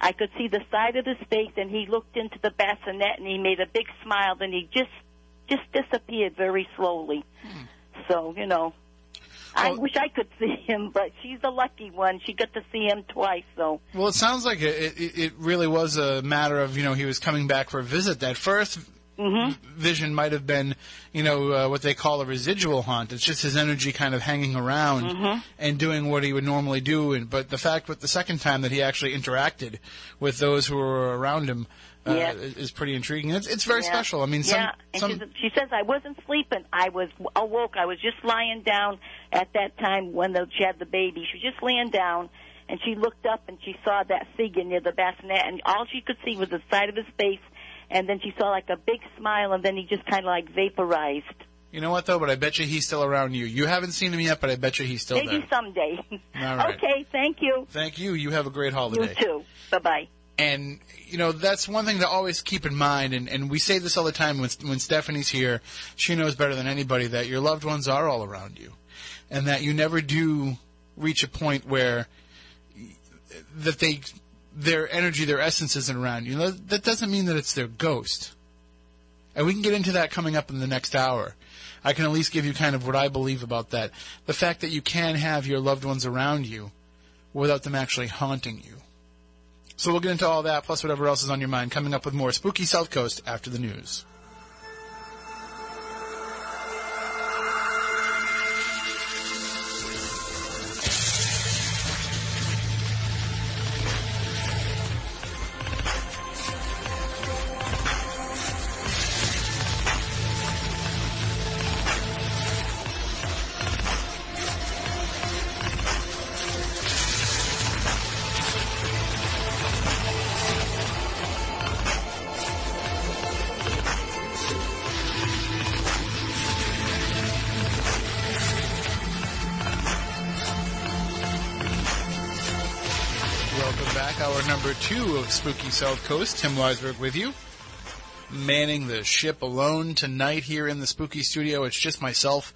I could see the side of his face, and he looked into the bassinet, and he made a big smile. and he just, just disappeared very slowly. Hmm. So you know, I Well- wish I could see him, but she's the lucky one. She got to see him twice. So Well, it sounds like it, it, it really was a matter of, you know, he was coming back for a visit. That first vision might have been, you know, uh, what they call a residual haunt. It's just his energy kind of hanging around and doing what he would normally do. And but the fact with the second time that he actually interacted with those who were around him uh, Yeah. is pretty intriguing. It's it's very Yeah. special. I mean, some, yeah, and some she says I wasn't sleeping. I was awoke. I was just lying down at that time when the, she had the baby. She was just laying down, and she looked up and she saw that figure near the bassinet, and all she could see was the side of his face, and then she saw like a big smile, and then he just kind of like vaporized. you know what though? But I bet you he's still around you. You haven't seen him yet, but I bet you he's still Maybe there. Maybe someday. All right. Okay, thank you. Thank you. You have a great holiday. You too. Bye bye. And you know that's one thing to always keep in mind and, and we say this all the time when, when stephanie's here she knows better than anybody that your loved ones are all around you and that you never do reach a point where that they their energy their essence isn't around you. That that doesn't mean that it's their ghost. And we can get into that coming up in the next hour. I can at least give you kind of what i believe about that. The fact that you can have your loved ones around you without them actually haunting you so we'll get into all that, plus whatever else is on your mind, coming up with more Spooky South Coast after the news. Two of Spooky South Coast. Tim Weisberg with you. Manning the ship alone tonight here in the Spooky Studio. It's just myself,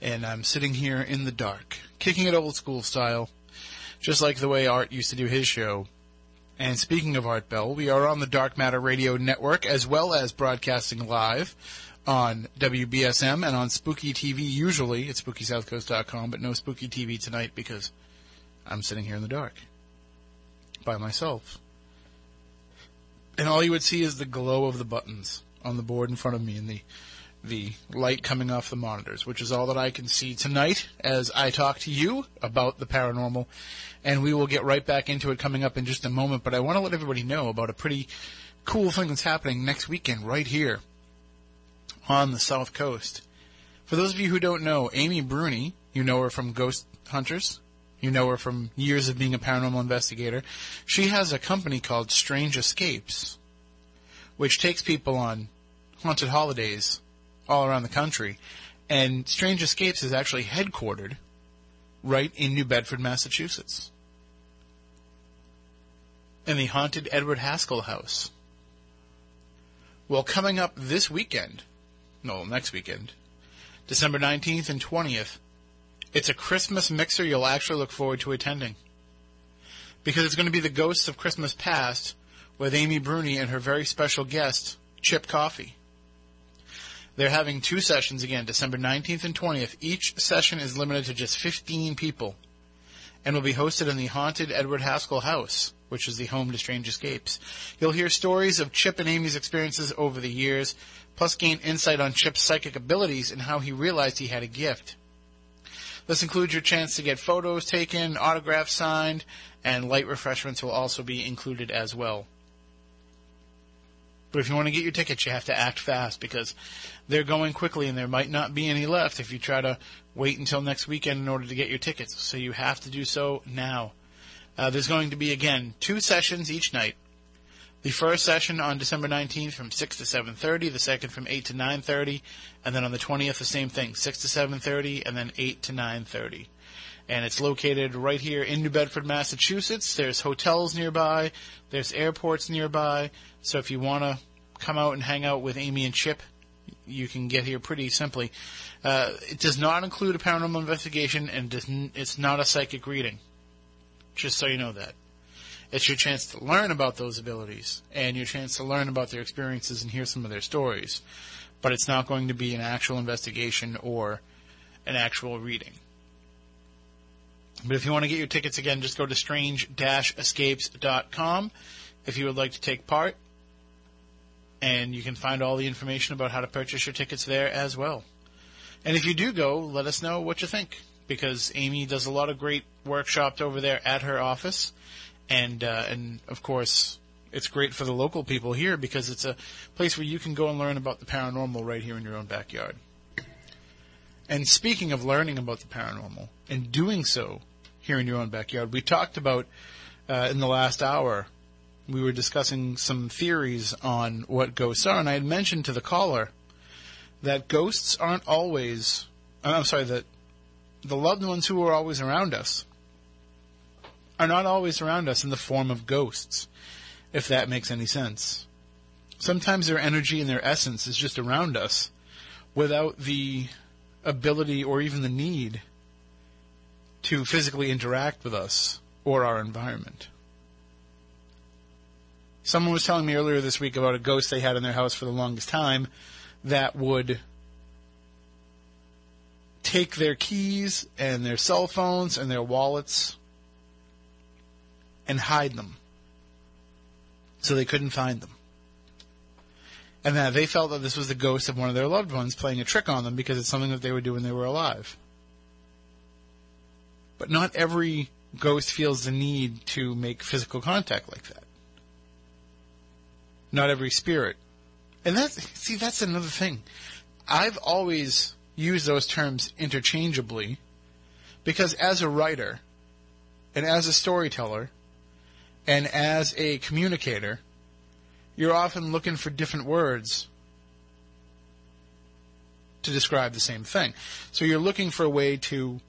and I'm sitting here in the dark, kicking it old school style, just like the way Art used to do his show. And speaking of Art Bell, we are on the Dark Matter Radio Network as well as broadcasting live on WBSM and on Spooky TV usually at SpookySouthCoast.com, but no Spooky TV tonight because I'm sitting here in the dark by myself. And all you would see is the glow of the buttons on the board in front of me and the the light coming off the monitors, which is all that I can see tonight as I talk to you about the paranormal. And we will get right back into it coming up in just a moment, but I want to let everybody know about a pretty cool thing that's happening next weekend right here on the South Coast. For those of you who don't know, Amy Bruni, you know her from Ghost Hunters, you know her from years of being a paranormal investigator. She has a company called Strange Escapes, which takes people on haunted holidays all around the country. And Strange Escapes is actually headquartered right in New Bedford, Massachusetts. In the haunted Edward Haskell house. Well, coming up this weekend, no, next weekend, December 19th and 20th, it's a Christmas mixer you'll actually look forward to attending. Because it's going to be the Ghosts of Christmas Past with Amy Bruni and her very special guest, Chip Coffey. They're having two sessions again, December 19th and 20th. Each session is limited to just 15 people and will be hosted in the haunted Edward Haskell house, which is the home to Strange Escapes. You'll hear stories of Chip and Amy's experiences over the years, plus gain insight on Chip's psychic abilities and how he realized he had a gift. This includes your chance to get photos taken, autographs signed, and light refreshments will also be included as well. But if you want to get your tickets, you have to act fast because they're going quickly and there might not be any left if you try to wait until next weekend in order to get your tickets. So you have to do so now. Uh, there's going to be, again, two sessions each night. The first session on December 19th from 6 to 7.30, the second from 8 to 9.30, and then on the 20th, the same thing, 6 to 7.30, and then 8 to 9.30 and it's located right here in New Bedford, Massachusetts. There's hotels nearby, there's airports nearby, so if you want to come out and hang out with Amy and Chip, you can get here pretty simply. Uh, it does not include a paranormal investigation, and does n- it's not a psychic reading. Just so you know that. It's your chance to learn about those abilities, and your chance to learn about their experiences and hear some of their stories. But it's not going to be an actual investigation or an actual reading. But if you want to get your tickets again, just go to strange-escapes.com if you would like to take part. And you can find all the information about how to purchase your tickets there as well. And if you do go, let us know what you think because Amy does a lot of great workshops over there at her office, and uh, and of course it's great for the local people here because it's a place where you can go and learn about the paranormal right here in your own backyard. And speaking of learning about the paranormal and doing so here in your own backyard, we talked about uh, in the last hour. We were discussing some theories on what ghosts are, and I had mentioned to the caller that ghosts aren't always. I'm sorry that the loved ones who are always around us are not always around us in the form of ghosts, if that makes any sense. Sometimes their energy and their essence is just around us without the ability or even the need to physically interact with us or our environment. Someone was telling me earlier this week about a ghost they had in their house for the longest time that would take their keys and their cell phones and their wallets and hide them so they couldn't find them. And that they felt that this was the ghost of one of their loved ones playing a trick on them because it's something that they would do when they were alive. But not every ghost feels the need to make physical contact like that. Not every spirit. And that's, see, that's another thing. I've always used those terms interchangeably because as a writer and as a storyteller and as a communicator, you're often looking for different words to describe the same thing. So you're looking for a way to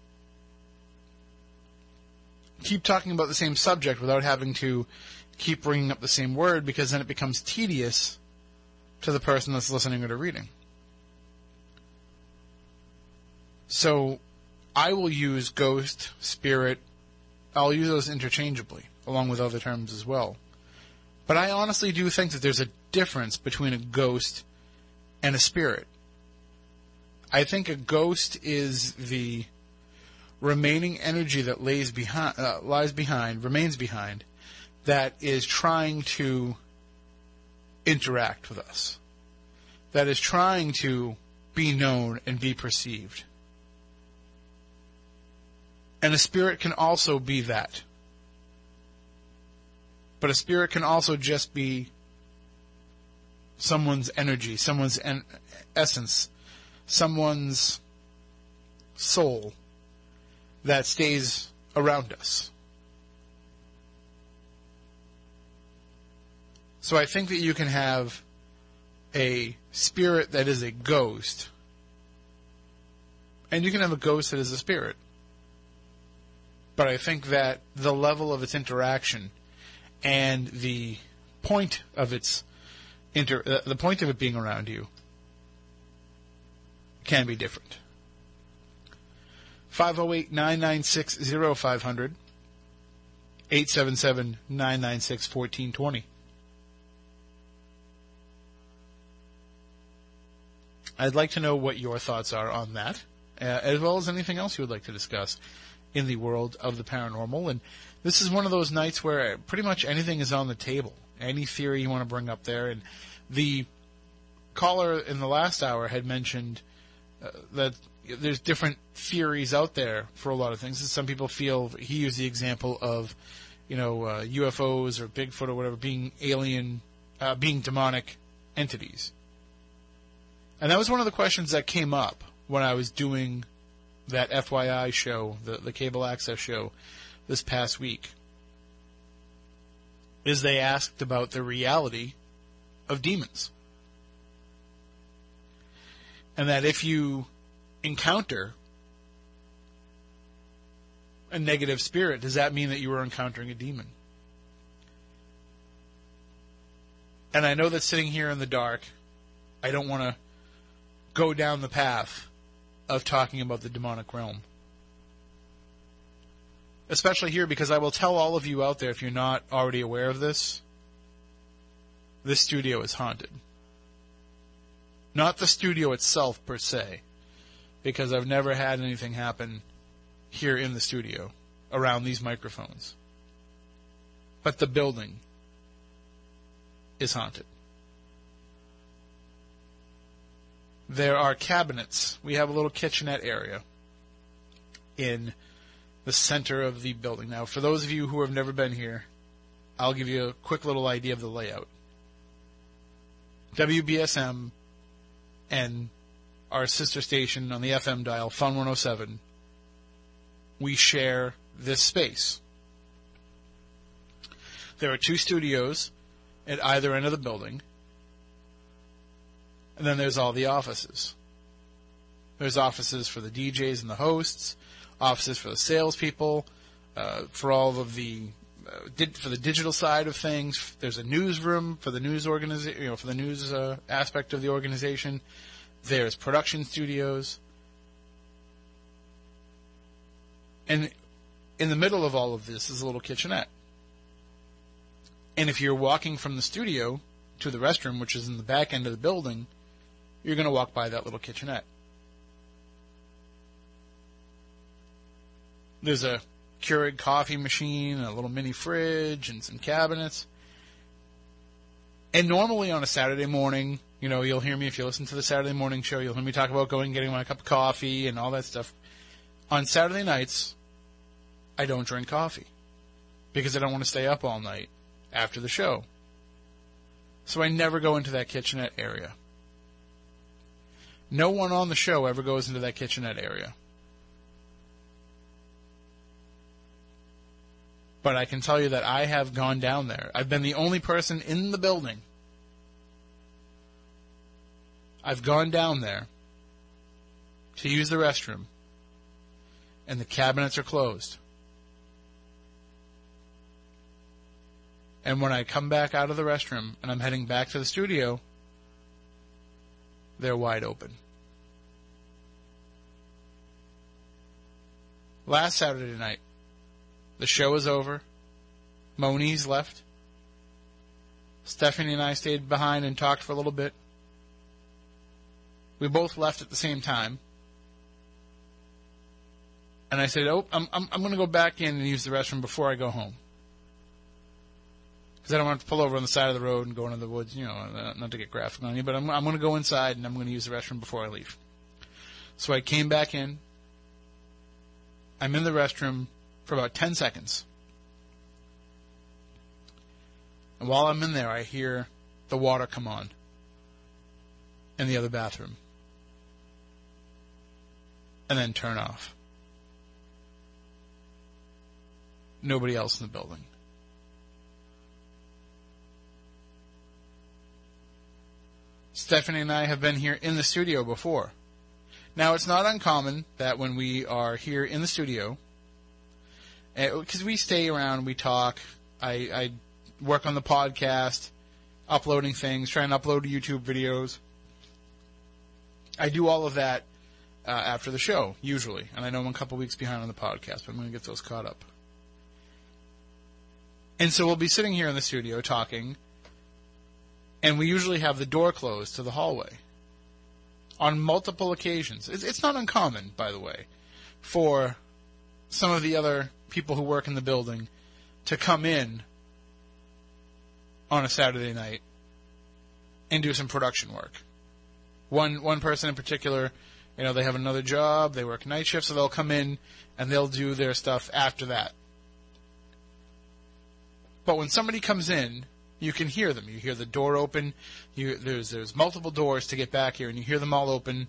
keep talking about the same subject without having to keep bringing up the same word because then it becomes tedious to the person that's listening or reading. So I will use ghost, spirit, I'll use those interchangeably, along with other terms as well. But I honestly do think that there's a difference between a ghost and a spirit. I think a ghost is the remaining energy that lays behind, uh, lies behind, remains behind, that is trying to interact with us, that is trying to be known and be perceived. And a spirit can also be that. But a spirit can also just be someone's energy, someone's en- essence, someone's soul that stays around us. So I think that you can have a spirit that is a ghost, and you can have a ghost that is a spirit but I think that the level of its interaction and the point of its inter uh, the point of it being around you can be different. 508 996 0500 877 996 1420. I'd like to know what your thoughts are on that, uh, as well as anything else you would like to discuss in the world of the paranormal. And this is one of those nights where pretty much anything is on the table. Any theory you want to bring up there. And the caller in the last hour had mentioned uh, that there's different theories out there for a lot of things. Some people feel he used the example of, you know, uh, UFOs or Bigfoot or whatever being alien, uh, being demonic entities. And that was one of the questions that came up when I was doing that FYI show, the, the cable access show, this past week, is they asked about the reality of demons. And that if you encounter a negative spirit, does that mean that you are encountering a demon? And I know that sitting here in the dark, I don't want to go down the path of talking about the demonic realm. Especially here, because I will tell all of you out there, if you're not already aware of this, this studio is haunted. Not the studio itself per se, because I've never had anything happen here in the studio around these microphones. But the building is haunted. there are cabinets. We have a little kitchenette area in the center of the building. Now, for those of you who have never been here, I'll give you a quick little idea of the layout. WBSM and our sister station on the FM dial, Fun 107, we share this space. There are two studios at either end of the building, and then there's all the offices. There's offices for the DJs and the hosts, offices for the salespeople, uh, for all of the uh, did, for the digital side of things. There's a newsroom for the news organization, you know, for the news uh, aspect of the organization. There's production studios, and in the middle of all of this is a little kitchenette. And if you're walking from the studio to the restroom, which is in the back end of the building, you're going to walk by that little kitchenette. There's a Keurig coffee machine, a little mini fridge, and some cabinets. And normally on a Saturday morning, you know, you'll hear me if you listen to the Saturday morning show, you'll hear me talk about going and getting my cup of coffee and all that stuff. On Saturday nights, I don't drink coffee because I don't want to stay up all night after the show. So I never go into that kitchenette area. No one on the show ever goes into that kitchenette area. But I can tell you that I have gone down there. I've been the only person in the building. I've gone down there to use the restroom, and the cabinets are closed. And when I come back out of the restroom and I'm heading back to the studio, they're wide open. Last Saturday night, the show was over. Moniz left. Stephanie and I stayed behind and talked for a little bit. We both left at the same time. And I said, "Oh, I'm I'm, I'm going to go back in and use the restroom before I go home." Because I don't want to pull over on the side of the road and go into the woods, you know, not to get graphic on you, but I'm, I'm going to go inside and I'm going to use the restroom before I leave. So I came back in. I'm in the restroom for about 10 seconds. And while I'm in there, I hear the water come on in the other bathroom and then turn off. Nobody else in the building. Stephanie and I have been here in the studio before. Now, it's not uncommon that when we are here in the studio, because eh, we stay around, we talk, I, I work on the podcast, uploading things, trying to upload YouTube videos. I do all of that uh, after the show, usually. And I know I'm a couple weeks behind on the podcast, but I'm going to get those caught up. And so we'll be sitting here in the studio talking, and we usually have the door closed to the hallway on multiple occasions. It's, it's not uncommon, by the way, for some of the other people who work in the building to come in on a Saturday night and do some production work. One one person in particular, you know, they have another job, they work night shifts, so they'll come in and they'll do their stuff after that. But when somebody comes in you can hear them. You hear the door open. You, there's there's multiple doors to get back here, and you hear them all open.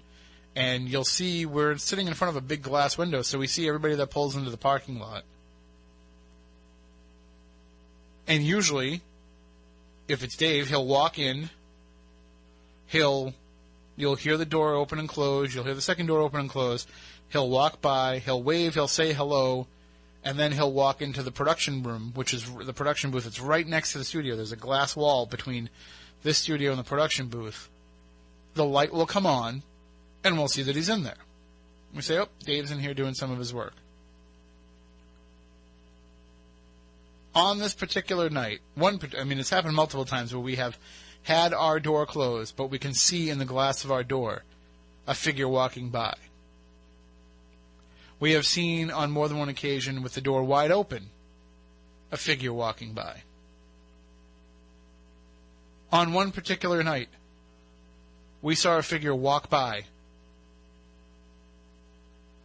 And you'll see we're sitting in front of a big glass window, so we see everybody that pulls into the parking lot. And usually, if it's Dave, he'll walk in. He'll, you'll hear the door open and close. You'll hear the second door open and close. He'll walk by. He'll wave. He'll say hello and then he'll walk into the production room, which is the production booth. It's right next to the studio. There's a glass wall between this studio and the production booth. The light will come on, and we'll see that he's in there. We say, "Oh, Dave's in here doing some of his work." On this particular night, one I mean, it's happened multiple times where we have had our door closed, but we can see in the glass of our door a figure walking by we have seen on more than one occasion with the door wide open a figure walking by. On one particular night, we saw a figure walk by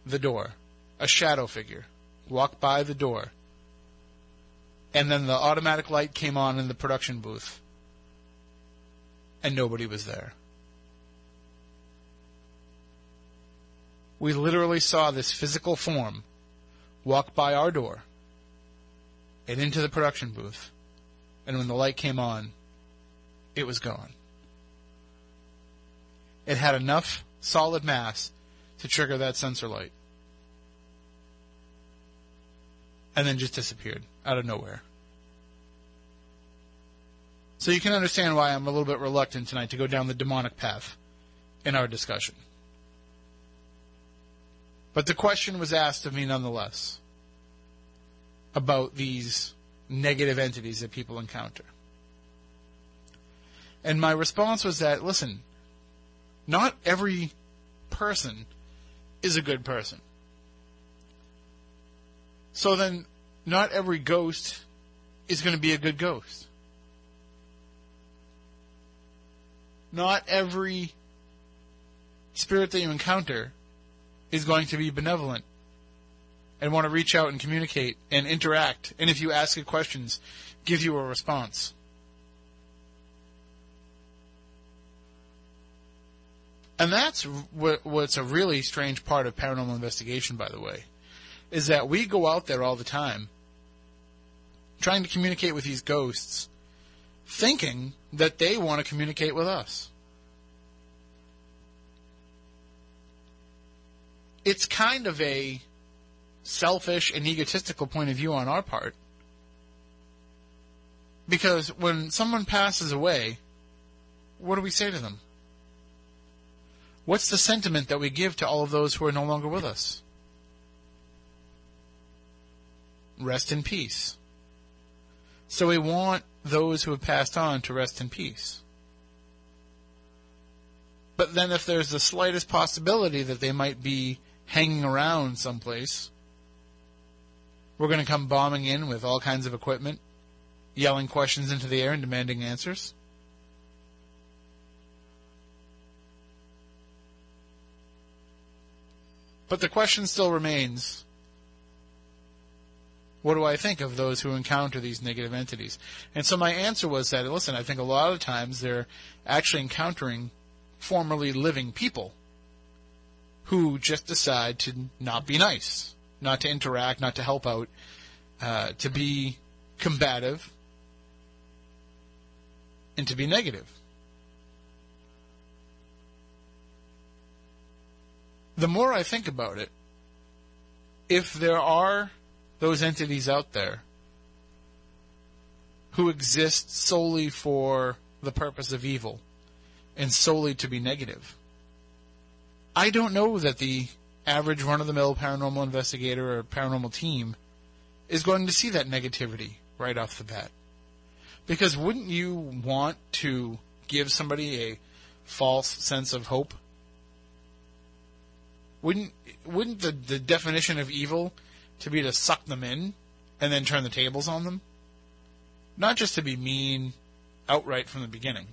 the door, a shadow figure walk by the door, and then the automatic light came on in the production booth, and nobody was there. We literally saw this physical form walk by our door and into the production booth, and when the light came on, it was gone. It had enough solid mass to trigger that sensor light. And then just disappeared out of nowhere. So you can understand why I'm a little bit reluctant tonight to go down the demonic path in our discussion. But the question was asked of me nonetheless about these negative entities that people encounter. And my response was that, listen, not every person is a good person. So then, not every ghost is going to be a good ghost. Not every spirit that you encounter is going to be benevolent and want to reach out and communicate and interact. And if you ask it questions, give you a response. And that's what, what's a really strange part of paranormal investigation, by the way, is that we go out there all the time trying to communicate with these ghosts, thinking that they want to communicate with us. It's kind of a selfish and egotistical point of view on our part. Because when someone passes away, what do we say to them? What's the sentiment that we give to all of those who are no longer with us? Rest in peace. So we want those who have passed on to rest in peace. But then if there's the slightest possibility that they might be hanging around someplace, we're going to come bombing in with all kinds of equipment, yelling questions into the air and demanding answers. But the question still remains what do I think of those who encounter these negative entities? And so my answer was that, listen, I think a lot of times they're actually encountering formerly living people who just decide to not be nice, not to interact, not to help out, uh, to be combative, and to be negative. the more I think about it, if there are those entities out there who exist solely for the purpose of evil and solely to be negative, I don't know that the average run of the mill paranormal investigator or paranormal team is going to see that negativity right off the bat. Because wouldn't you want to give somebody a false sense of hope wouldn't wouldn't the, the definition of evil to be to suck them in and then turn the tables on them? Not just to be mean outright from the beginning.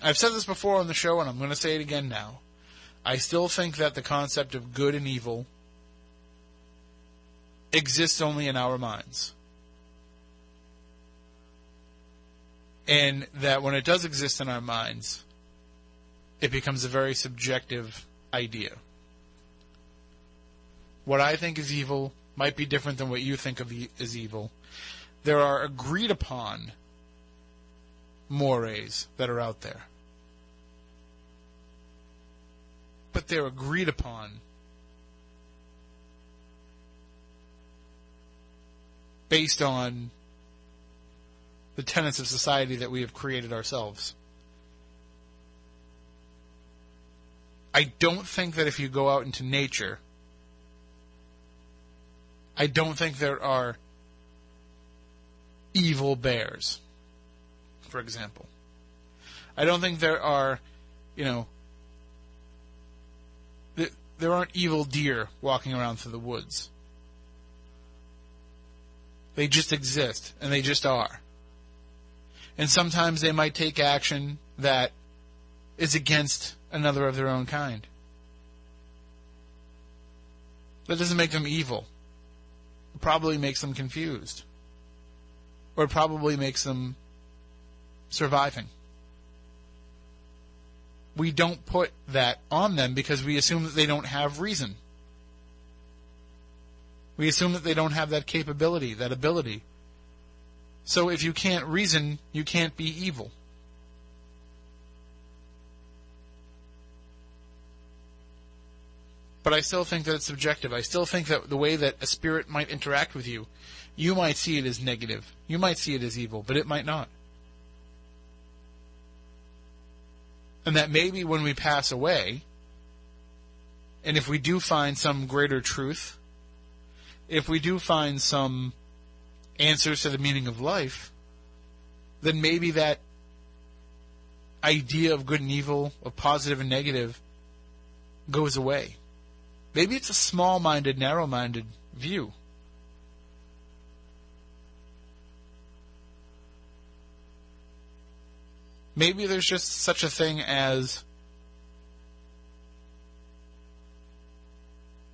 I've said this before on the show, and I'm going to say it again now. I still think that the concept of good and evil exists only in our minds. and that when it does exist in our minds, it becomes a very subjective idea. What I think is evil might be different than what you think of e- as evil. There are agreed upon mores that are out there. But they're agreed upon based on the tenets of society that we have created ourselves. I don't think that if you go out into nature, I don't think there are evil bears, for example. I don't think there are, you know, there aren't evil deer walking around through the woods. They just exist, and they just are. And sometimes they might take action that is against another of their own kind. That doesn't make them evil. It probably makes them confused. Or it probably makes them surviving. We don't put that on them because we assume that they don't have reason. We assume that they don't have that capability, that ability. So if you can't reason, you can't be evil. But I still think that it's subjective. I still think that the way that a spirit might interact with you, you might see it as negative. You might see it as evil, but it might not. And that maybe when we pass away, and if we do find some greater truth, if we do find some answers to the meaning of life, then maybe that idea of good and evil, of positive and negative, goes away. Maybe it's a small minded, narrow minded view. Maybe there's just such a thing as.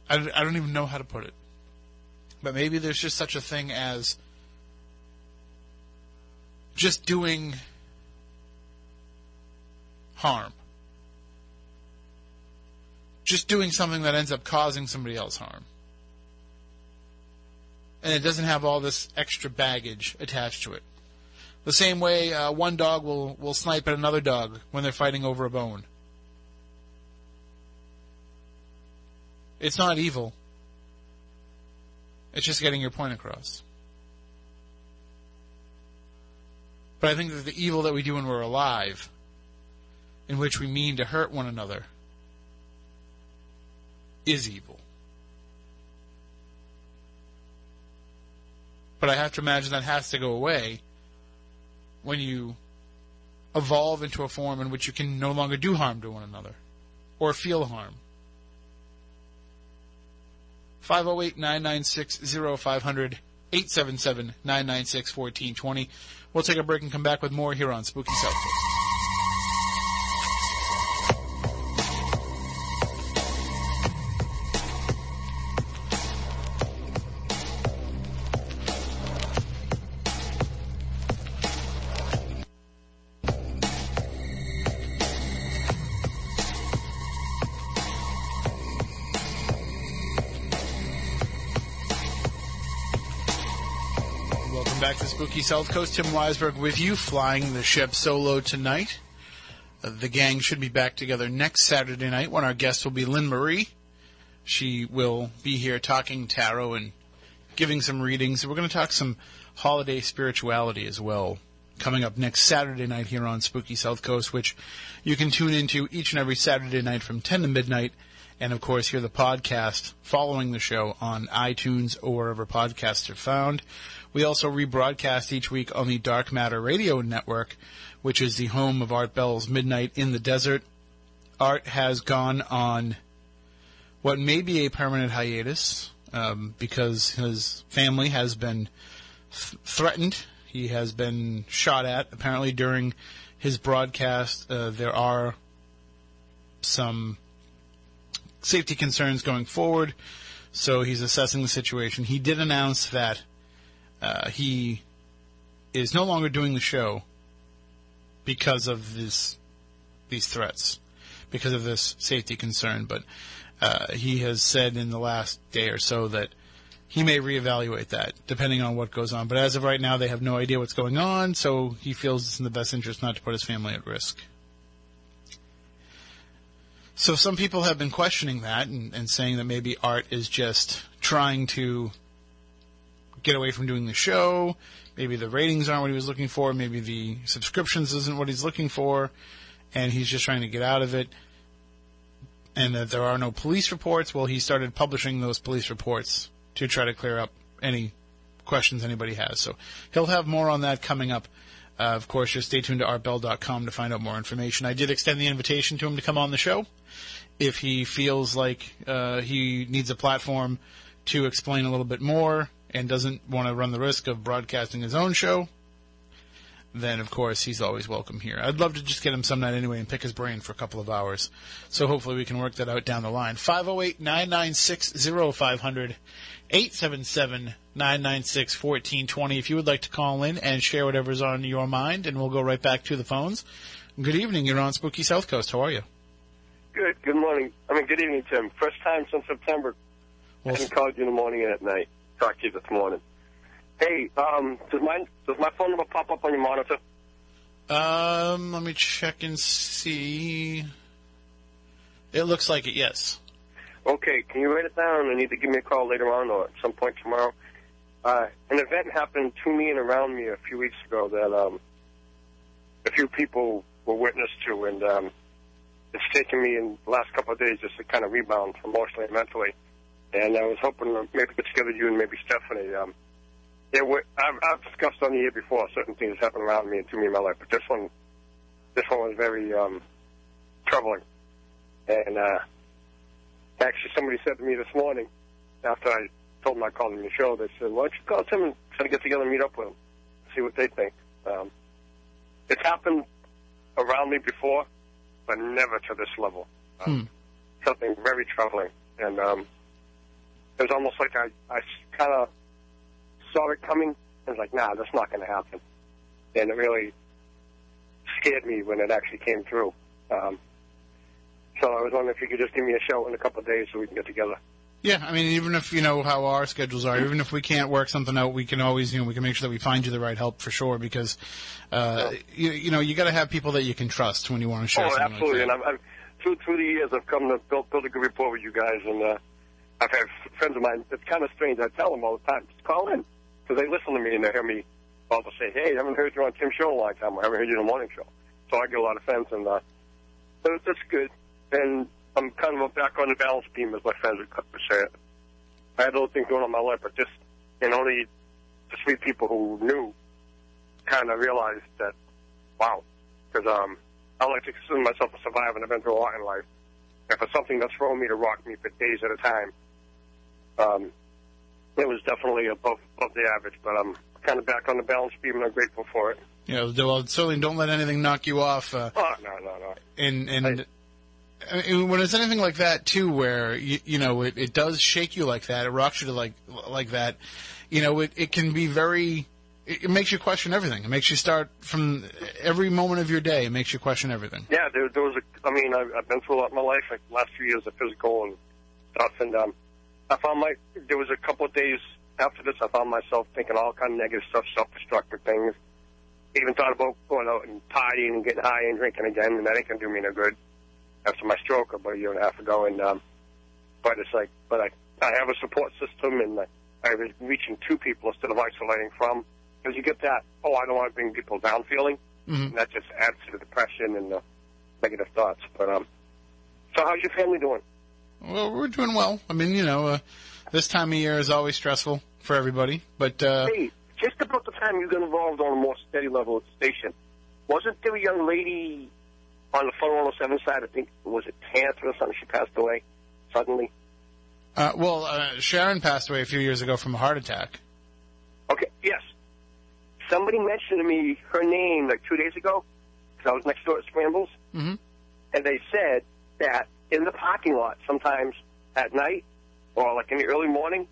I, I don't even know how to put it. But maybe there's just such a thing as just doing harm. Just doing something that ends up causing somebody else harm. And it doesn't have all this extra baggage attached to it. The same way uh, one dog will, will snipe at another dog when they're fighting over a bone. It's not evil. It's just getting your point across. But I think that the evil that we do when we're alive, in which we mean to hurt one another, is evil. But I have to imagine that has to go away when you evolve into a form in which you can no longer do harm to one another or feel harm. 508 996 0500 877 996 1420. We'll take a break and come back with more here on Spooky South. Spooky South Coast. Tim Weisberg with you, flying the ship solo tonight. Uh, the gang should be back together next Saturday night when our guest will be Lynn Marie. She will be here talking tarot and giving some readings. We're going to talk some holiday spirituality as well. Coming up next Saturday night here on Spooky South Coast, which you can tune into each and every Saturday night from 10 to midnight. And of course, hear the podcast following the show on iTunes or wherever podcasts are found. We also rebroadcast each week on the Dark Matter Radio Network, which is the home of Art Bell's Midnight in the Desert. Art has gone on what may be a permanent hiatus um, because his family has been th- threatened. He has been shot at. Apparently, during his broadcast, uh, there are some safety concerns going forward, so he's assessing the situation. He did announce that uh, he is no longer doing the show because of this these threats, because of this safety concern. But uh, he has said in the last day or so that he may reevaluate that depending on what goes on. But as of right now, they have no idea what's going on, so he feels it's in the best interest not to put his family at risk. So some people have been questioning that and, and saying that maybe Art is just trying to get away from doing the show. Maybe the ratings aren't what he was looking for. Maybe the subscriptions isn't what he's looking for, and he's just trying to get out of it. And that there are no police reports. Well, he started publishing those police reports to try to clear up any questions anybody has. So he'll have more on that coming up. Uh, of course, just stay tuned to artbell.com to find out more information. I did extend the invitation to him to come on the show if he feels like uh, he needs a platform to explain a little bit more and doesn't want to run the risk of broadcasting his own show. then of course he's always welcome here. I'd love to just get him some night anyway and pick his brain for a couple of hours. So hopefully we can work that out down the line. 508-996-0500, 877-996-1420 if you would like to call in and share whatever's on your mind and we'll go right back to the phones. Good evening, you're on Spooky South Coast. How are you? Good. Good morning. I mean, good evening, Tim. First time since September. Well, I haven't called you in the morning and at night. Talked to you this morning. Hey, um, does my does my phone number pop up on your monitor? Um, let me check and see. It looks like it, yes. Okay, can you write it down and either give me a call later on or at some point tomorrow? Uh, an event happened to me and around me a few weeks ago that um, a few people were witness to, and um, it's taken me in the last couple of days just to kind of rebound emotionally and mentally. And I was hoping to maybe get together you and maybe Stephanie. Um, it were, I've, I've discussed on the air before certain things happen around me and to me in my life, but this one, this one was very um, troubling. And uh, actually, somebody said to me this morning after I told them I called them the show, they said, "Why don't you call Tim and try to get together and meet up with them, see what they think." Um, it's happened around me before, but never to this level. Um, Hmm. Something very troubling, and um, it was almost like I, I kind of saw it coming. I was like, "Nah, that's not going to happen," and it really scared me when it actually came through. Um, so I was wondering if you could just give me a shout in a couple of days so we can get together. Yeah, I mean, even if you know how our schedules are, even if we can't work something out, we can always, you know, we can make sure that we find you the right help for sure. Because, uh, you, you know, you got to have people that you can trust when you want to share. Oh, absolutely. Like and. I've, I've through through the years, I've come to build build a good rapport with you guys, and uh, I've had friends of mine. It's kind of strange. I tell them all the time, just call in because they listen to me and they hear me all to say, "Hey, I haven't heard you on Tim's show in a long time. I haven't heard you in the morning show." So I get a lot of friends, and uh, so that's good. And I'm kind of back on the balance beam, as my friends would say it. I had other things going on in my life, but just and only the three people who knew kind of realized that, wow, because um, I like to consider myself a survivor and I've been through a lot in life. And for something that's thrown me to rock me for days at a time, um, it was definitely above above the average. But I'm kind of back on the balance beam and I'm grateful for it. know, well, certainly don't let anything knock you off. Uh, Oh no no no. and and I mean, when it's anything like that too, where you, you know it, it does shake you like that, it rocks you to like like that, you know, it, it can be very. It it makes you question everything. It makes you start from every moment of your day. It makes you question everything. Yeah, there, there was a. I mean, I've, I've been through a lot in my life. Like the last few years of physical and stuff, and um, I found my. There was a couple of days after this, I found myself thinking all kind of negative stuff, self-destructive things. Even thought about going out and partying and getting high and drinking again, and that ain't gonna do me no good. After my stroke about a year and a half ago, and um, but it's like, but I I have a support system, and I, I was reaching to people instead of isolating from. Because you get that, oh, I don't want to bring people down feeling hmm and that just adds to the depression and the negative thoughts. But um, so how's your family doing? Well, we're doing well. I mean, you know, uh, this time of year is always stressful for everybody, but uh, Hey, just about the time you got involved on a more steady level at the station, wasn't there a young lady on the 107 side? I think was it Cancer or something? She passed away suddenly. uh, well, uh, Sharon passed away a few years ago from a heart attack. Okay, yes. Somebody mentioned to me her name like two days ago because I was next door at Scrambles, hmm and they said that in the parking lot sometimes at night or like in the early morning,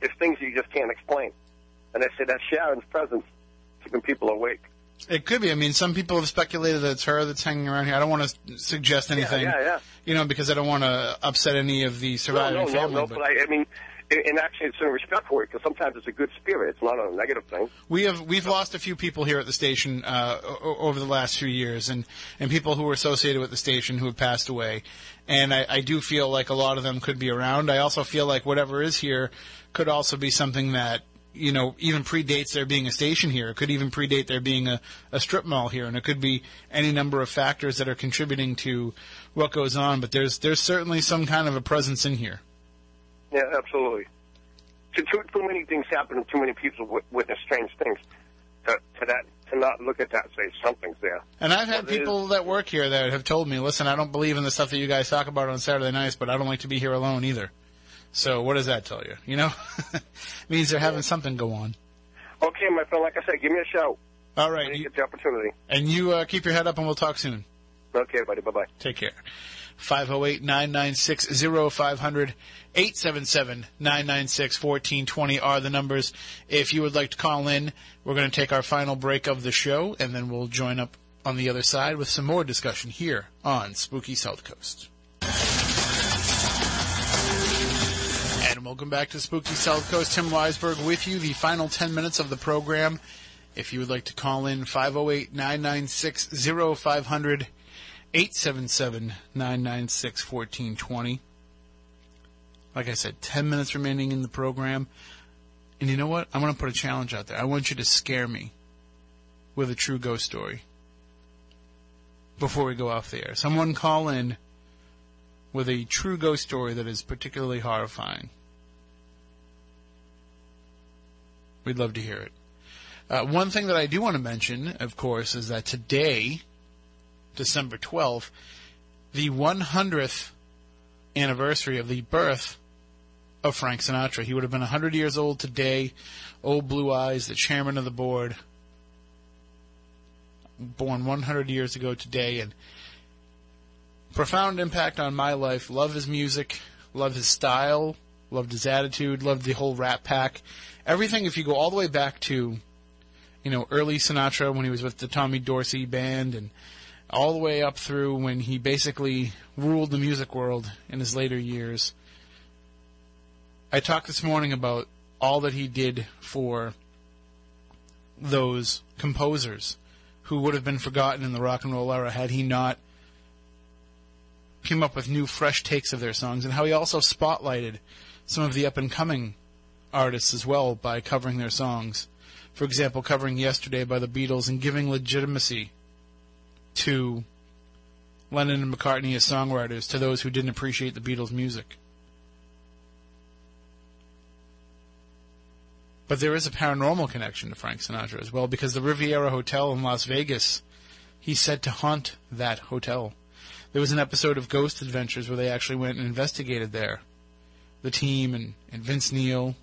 there's things you just can't explain. And they said that's Sharon's presence keeping people awake. It could be. I mean, some people have speculated that it's her that's hanging around here. I don't want to suggest anything, Yeah, yeah, yeah. you know, because I don't want to upset any of the No, surviving no, no, family. no. but But I, I mean, and actually, it's in respect for it because sometimes it's a good spirit. It's not a negative thing. we have we've lost a few people here at the station uh, over the last few years, and and people who were associated with the station who have passed away. And I, I do feel like a lot of them could be around. I also feel like whatever is here could also be something that you know even predates there being a station here. It could even predate there being a, a strip mall here, and it could be any number of factors that are contributing to what goes on. But there's there's certainly some kind of a presence in here. Yeah, absolutely. Too, too, too many things happen and too many people wit- witness strange things. To, to that, to not look at that and say something's there. And I've had Well, people that work here that have told me, listen, I don't believe in the stuff that you guys talk about on Saturday nights, but I don't like to be here alone either. So what does that tell you? You know, means they're having something go on. Okay, my friend. Like I said, give me a shout. All right, you You, get the opportunity. and you uh, keep your head up, and we'll talk soon. Okay, buddy. Bye bye. Take care. 508 996 0500 877 996 1420 are the numbers. If you would like to call in, we're going to take our final break of the show, and then we'll join up on the other side with some more discussion here on Spooky South Coast. And welcome back to Spooky South Coast. Tim Weisberg with you, the final 10 minutes of the program. If you would like to call in, 508 996 0500 877 996 1420. Like I said, 10 minutes remaining in the program. And you know what? I'm going to put a challenge out there. I want you to scare me with a true ghost story before we go off the air. Someone call in with a true ghost story that is particularly horrifying. We'd love to hear it. Uh, one thing that I do want to mention, of course, is that today, December 12th, the 100th anniversary of the birth of Frank Sinatra. He would have been 100 years old today. Old Blue Eyes, the chairman of the board, born 100 years ago today, and profound impact on my life. Love his music, love his style, loved his attitude, loved the whole Rat Pack. Everything, if you go all the way back to, you know, early Sinatra when he was with the Tommy Dorsey band and all the way up through when he basically ruled the music world in his later years. I talked this morning about all that he did for those composers who would have been forgotten in the rock and roll era had he not came up with new fresh takes of their songs and how he also spotlighted some of the up and coming artists as well by covering their songs. For example, covering Yesterday by the Beatles and giving legitimacy to Lennon and McCartney as songwriters to those who didn't appreciate the Beatles' music. But there is a paranormal connection to Frank Sinatra as well because the Riviera Hotel in Las Vegas, he's said to haunt that hotel. There was an episode of Ghost Adventures where they actually went and investigated there. The team and, and Vince Neil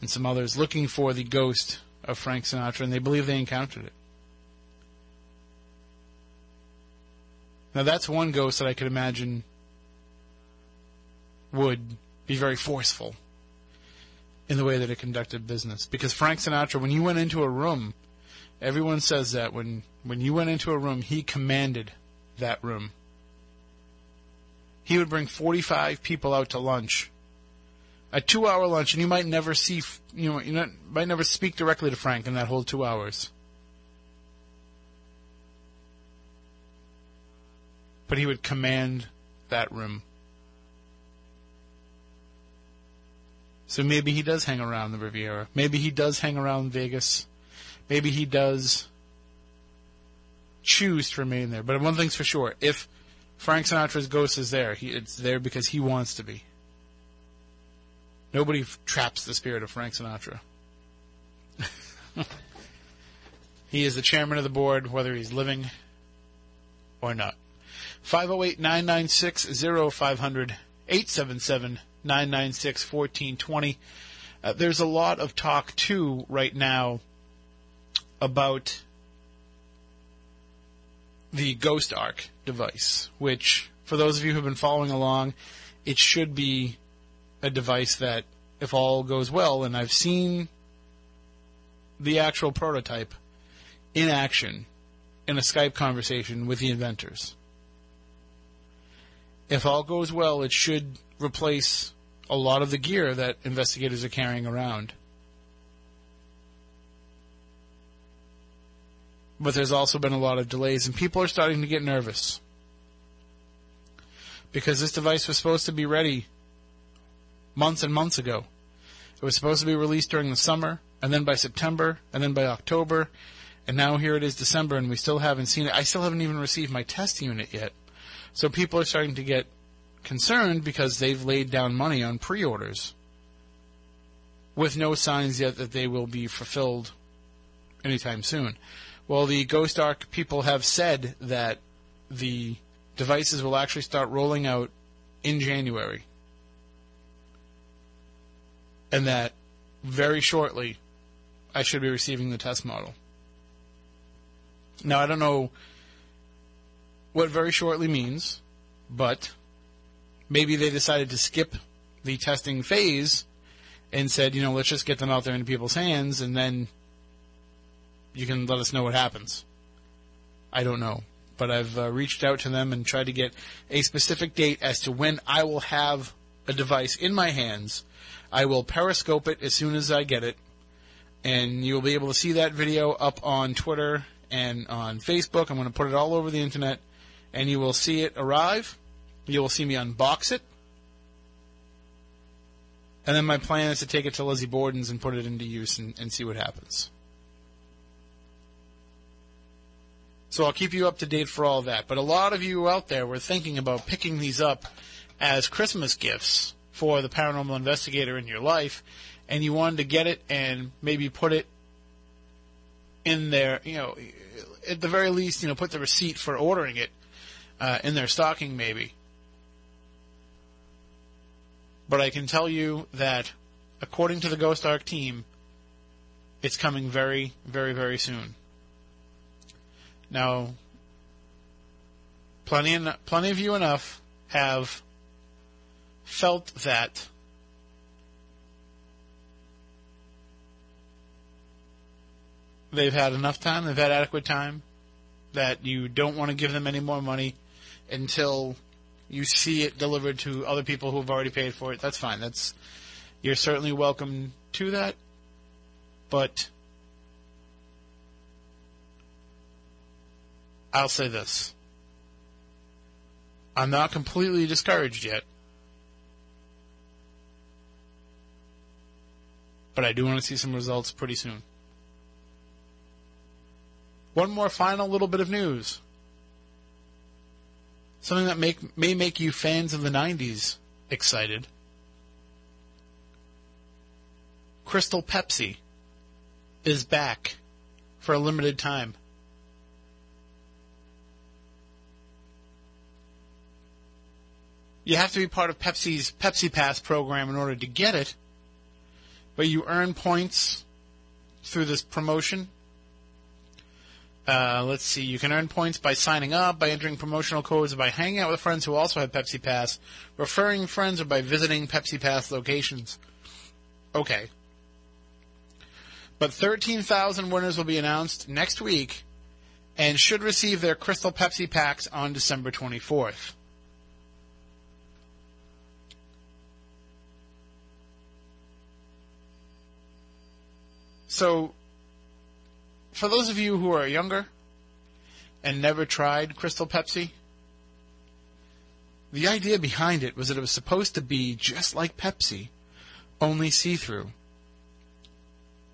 and some others looking for the ghost of Frank Sinatra, and they believe they encountered it. Now that's one ghost that I could imagine would be very forceful in the way that it conducted business. Because Frank Sinatra, when you went into a room, everyone says that when when you went into a room, he commanded that room. He would bring 45 people out to lunch. A two-hour lunch, and you might never see, you know, you might never speak directly to Frank in that whole two hours. But he would command that room. So maybe he does hang around the Riviera. Maybe he does hang around Vegas. Maybe he does choose to remain there. But one thing's for sure: if Frank Sinatra's ghost is there, he, it's there because he wants to be. Nobody f- traps the spirit of Frank Sinatra. he is the chairman of the board, whether he's living or not. 508 996 0500 877 996 1420. Uh, There's a lot of talk, too, right now about the Ghost Arc device, which, for those of you who've been following along, it should be a device that, if all goes well, and I've seen the actual prototype in action in a Skype conversation with the inventors. If all goes well, it should replace a lot of the gear that investigators are carrying around. But there's also been a lot of delays, and people are starting to get nervous. Because this device was supposed to be ready months and months ago. It was supposed to be released during the summer, and then by September, and then by October, and now here it is December, and we still haven't seen it. I still haven't even received my test unit yet. So people are starting to get concerned because they've laid down money on pre orders with no signs yet that they will be fulfilled anytime soon. Well, the Ghost Arc people have said that the devices will actually start rolling out in January. And that very shortly I should be receiving the test model. Now, I don't know what very shortly means, but maybe they decided to skip the testing phase and said, you know, let's just get them out there into people's hands and then you can let us know what happens. I don't know. But I've uh, reached out to them and tried to get a specific date as to when I will have a device in my hands. I will periscope it as soon as I get it. And you'll be able to see that video up on Twitter and on Facebook. I'm going to put it all over the internet. And you will see it arrive. You will see me unbox it. And then my plan is to take it to Lizzie Borden's and put it into use and, and see what happens. So I'll keep you up to date for all that. But a lot of you out there were thinking about picking these up as Christmas gifts for the paranormal investigator in your life, and you wanted to get it and maybe put it in there, you know, at the very least, you know, put the receipt for ordering it uh, in their stocking, maybe. But I can tell you that, according to the Ghost Arc team, it's coming very, very, very soon. Now, plenty, en- plenty of you enough have felt that they've had enough time, they've had adequate time, that you don't want to give them any more money until you see it delivered to other people who have already paid for it. That's fine. That's you're certainly welcome to that, but I'll say this. I'm not completely discouraged yet. But I do want to see some results pretty soon. One more final little bit of news. Something that make, may make you fans of the 90s excited. Crystal Pepsi is back for a limited time. You have to be part of Pepsi's Pepsi Pass program in order to get it, but you earn points through this promotion. Uh, let's see, you can earn points by signing up, by entering promotional codes, by hanging out with friends who also have Pepsi Pass, referring friends, or by visiting Pepsi Pass locations. Okay. But 13,000 winners will be announced next week and should receive their Crystal Pepsi packs on December 24th. So, for those of you who are younger and never tried Crystal Pepsi, the idea behind it was that it was supposed to be just like Pepsi, only see through.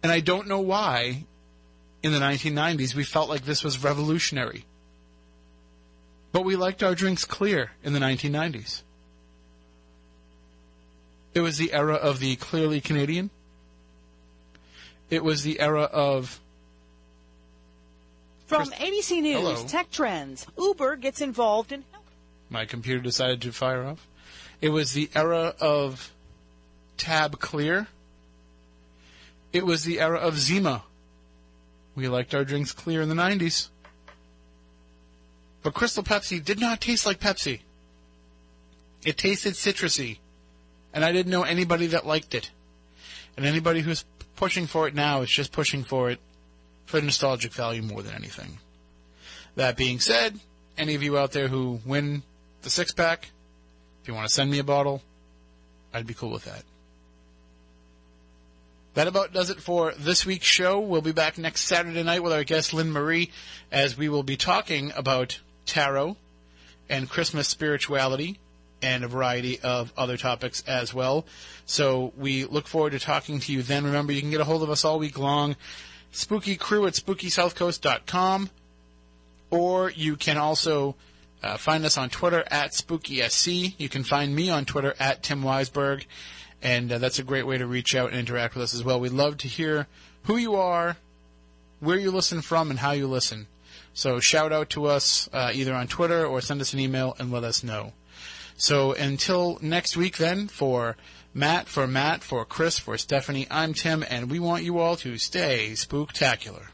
And I don't know why in the 1990s we felt like this was revolutionary. But we liked our drinks clear in the 1990s. It was the era of the Clearly Canadian. It was the era of From Chris- ABC News, Hello. Tech Trends, Uber gets involved in my computer decided to fire off. It was the era of Tab Clear. It was the era of Zima. We liked our drinks clear in the 90s. But Crystal Pepsi did not taste like Pepsi. It tasted citrusy. And I didn't know anybody that liked it. And anybody who's pushing for it now is just pushing for it for nostalgic value more than anything. That being said, any of you out there who win the six pack, if you want to send me a bottle, I'd be cool with that. That about does it for this week's show. We'll be back next Saturday night with our guest Lynn Marie as we will be talking about tarot and Christmas spirituality and a variety of other topics as well. So we look forward to talking to you then. Remember, you can get a hold of us all week long. Spooky crew at spookysouthcoast.com or you can also uh, find us on Twitter at SpookySC. You can find me on Twitter at Tim Weisberg, and uh, that's a great way to reach out and interact with us as well. We'd love to hear who you are, where you listen from, and how you listen. So shout out to us uh, either on Twitter or send us an email and let us know. So until next week, then, for Matt, for Matt, for Chris, for Stephanie, I'm Tim, and we want you all to stay spooktacular.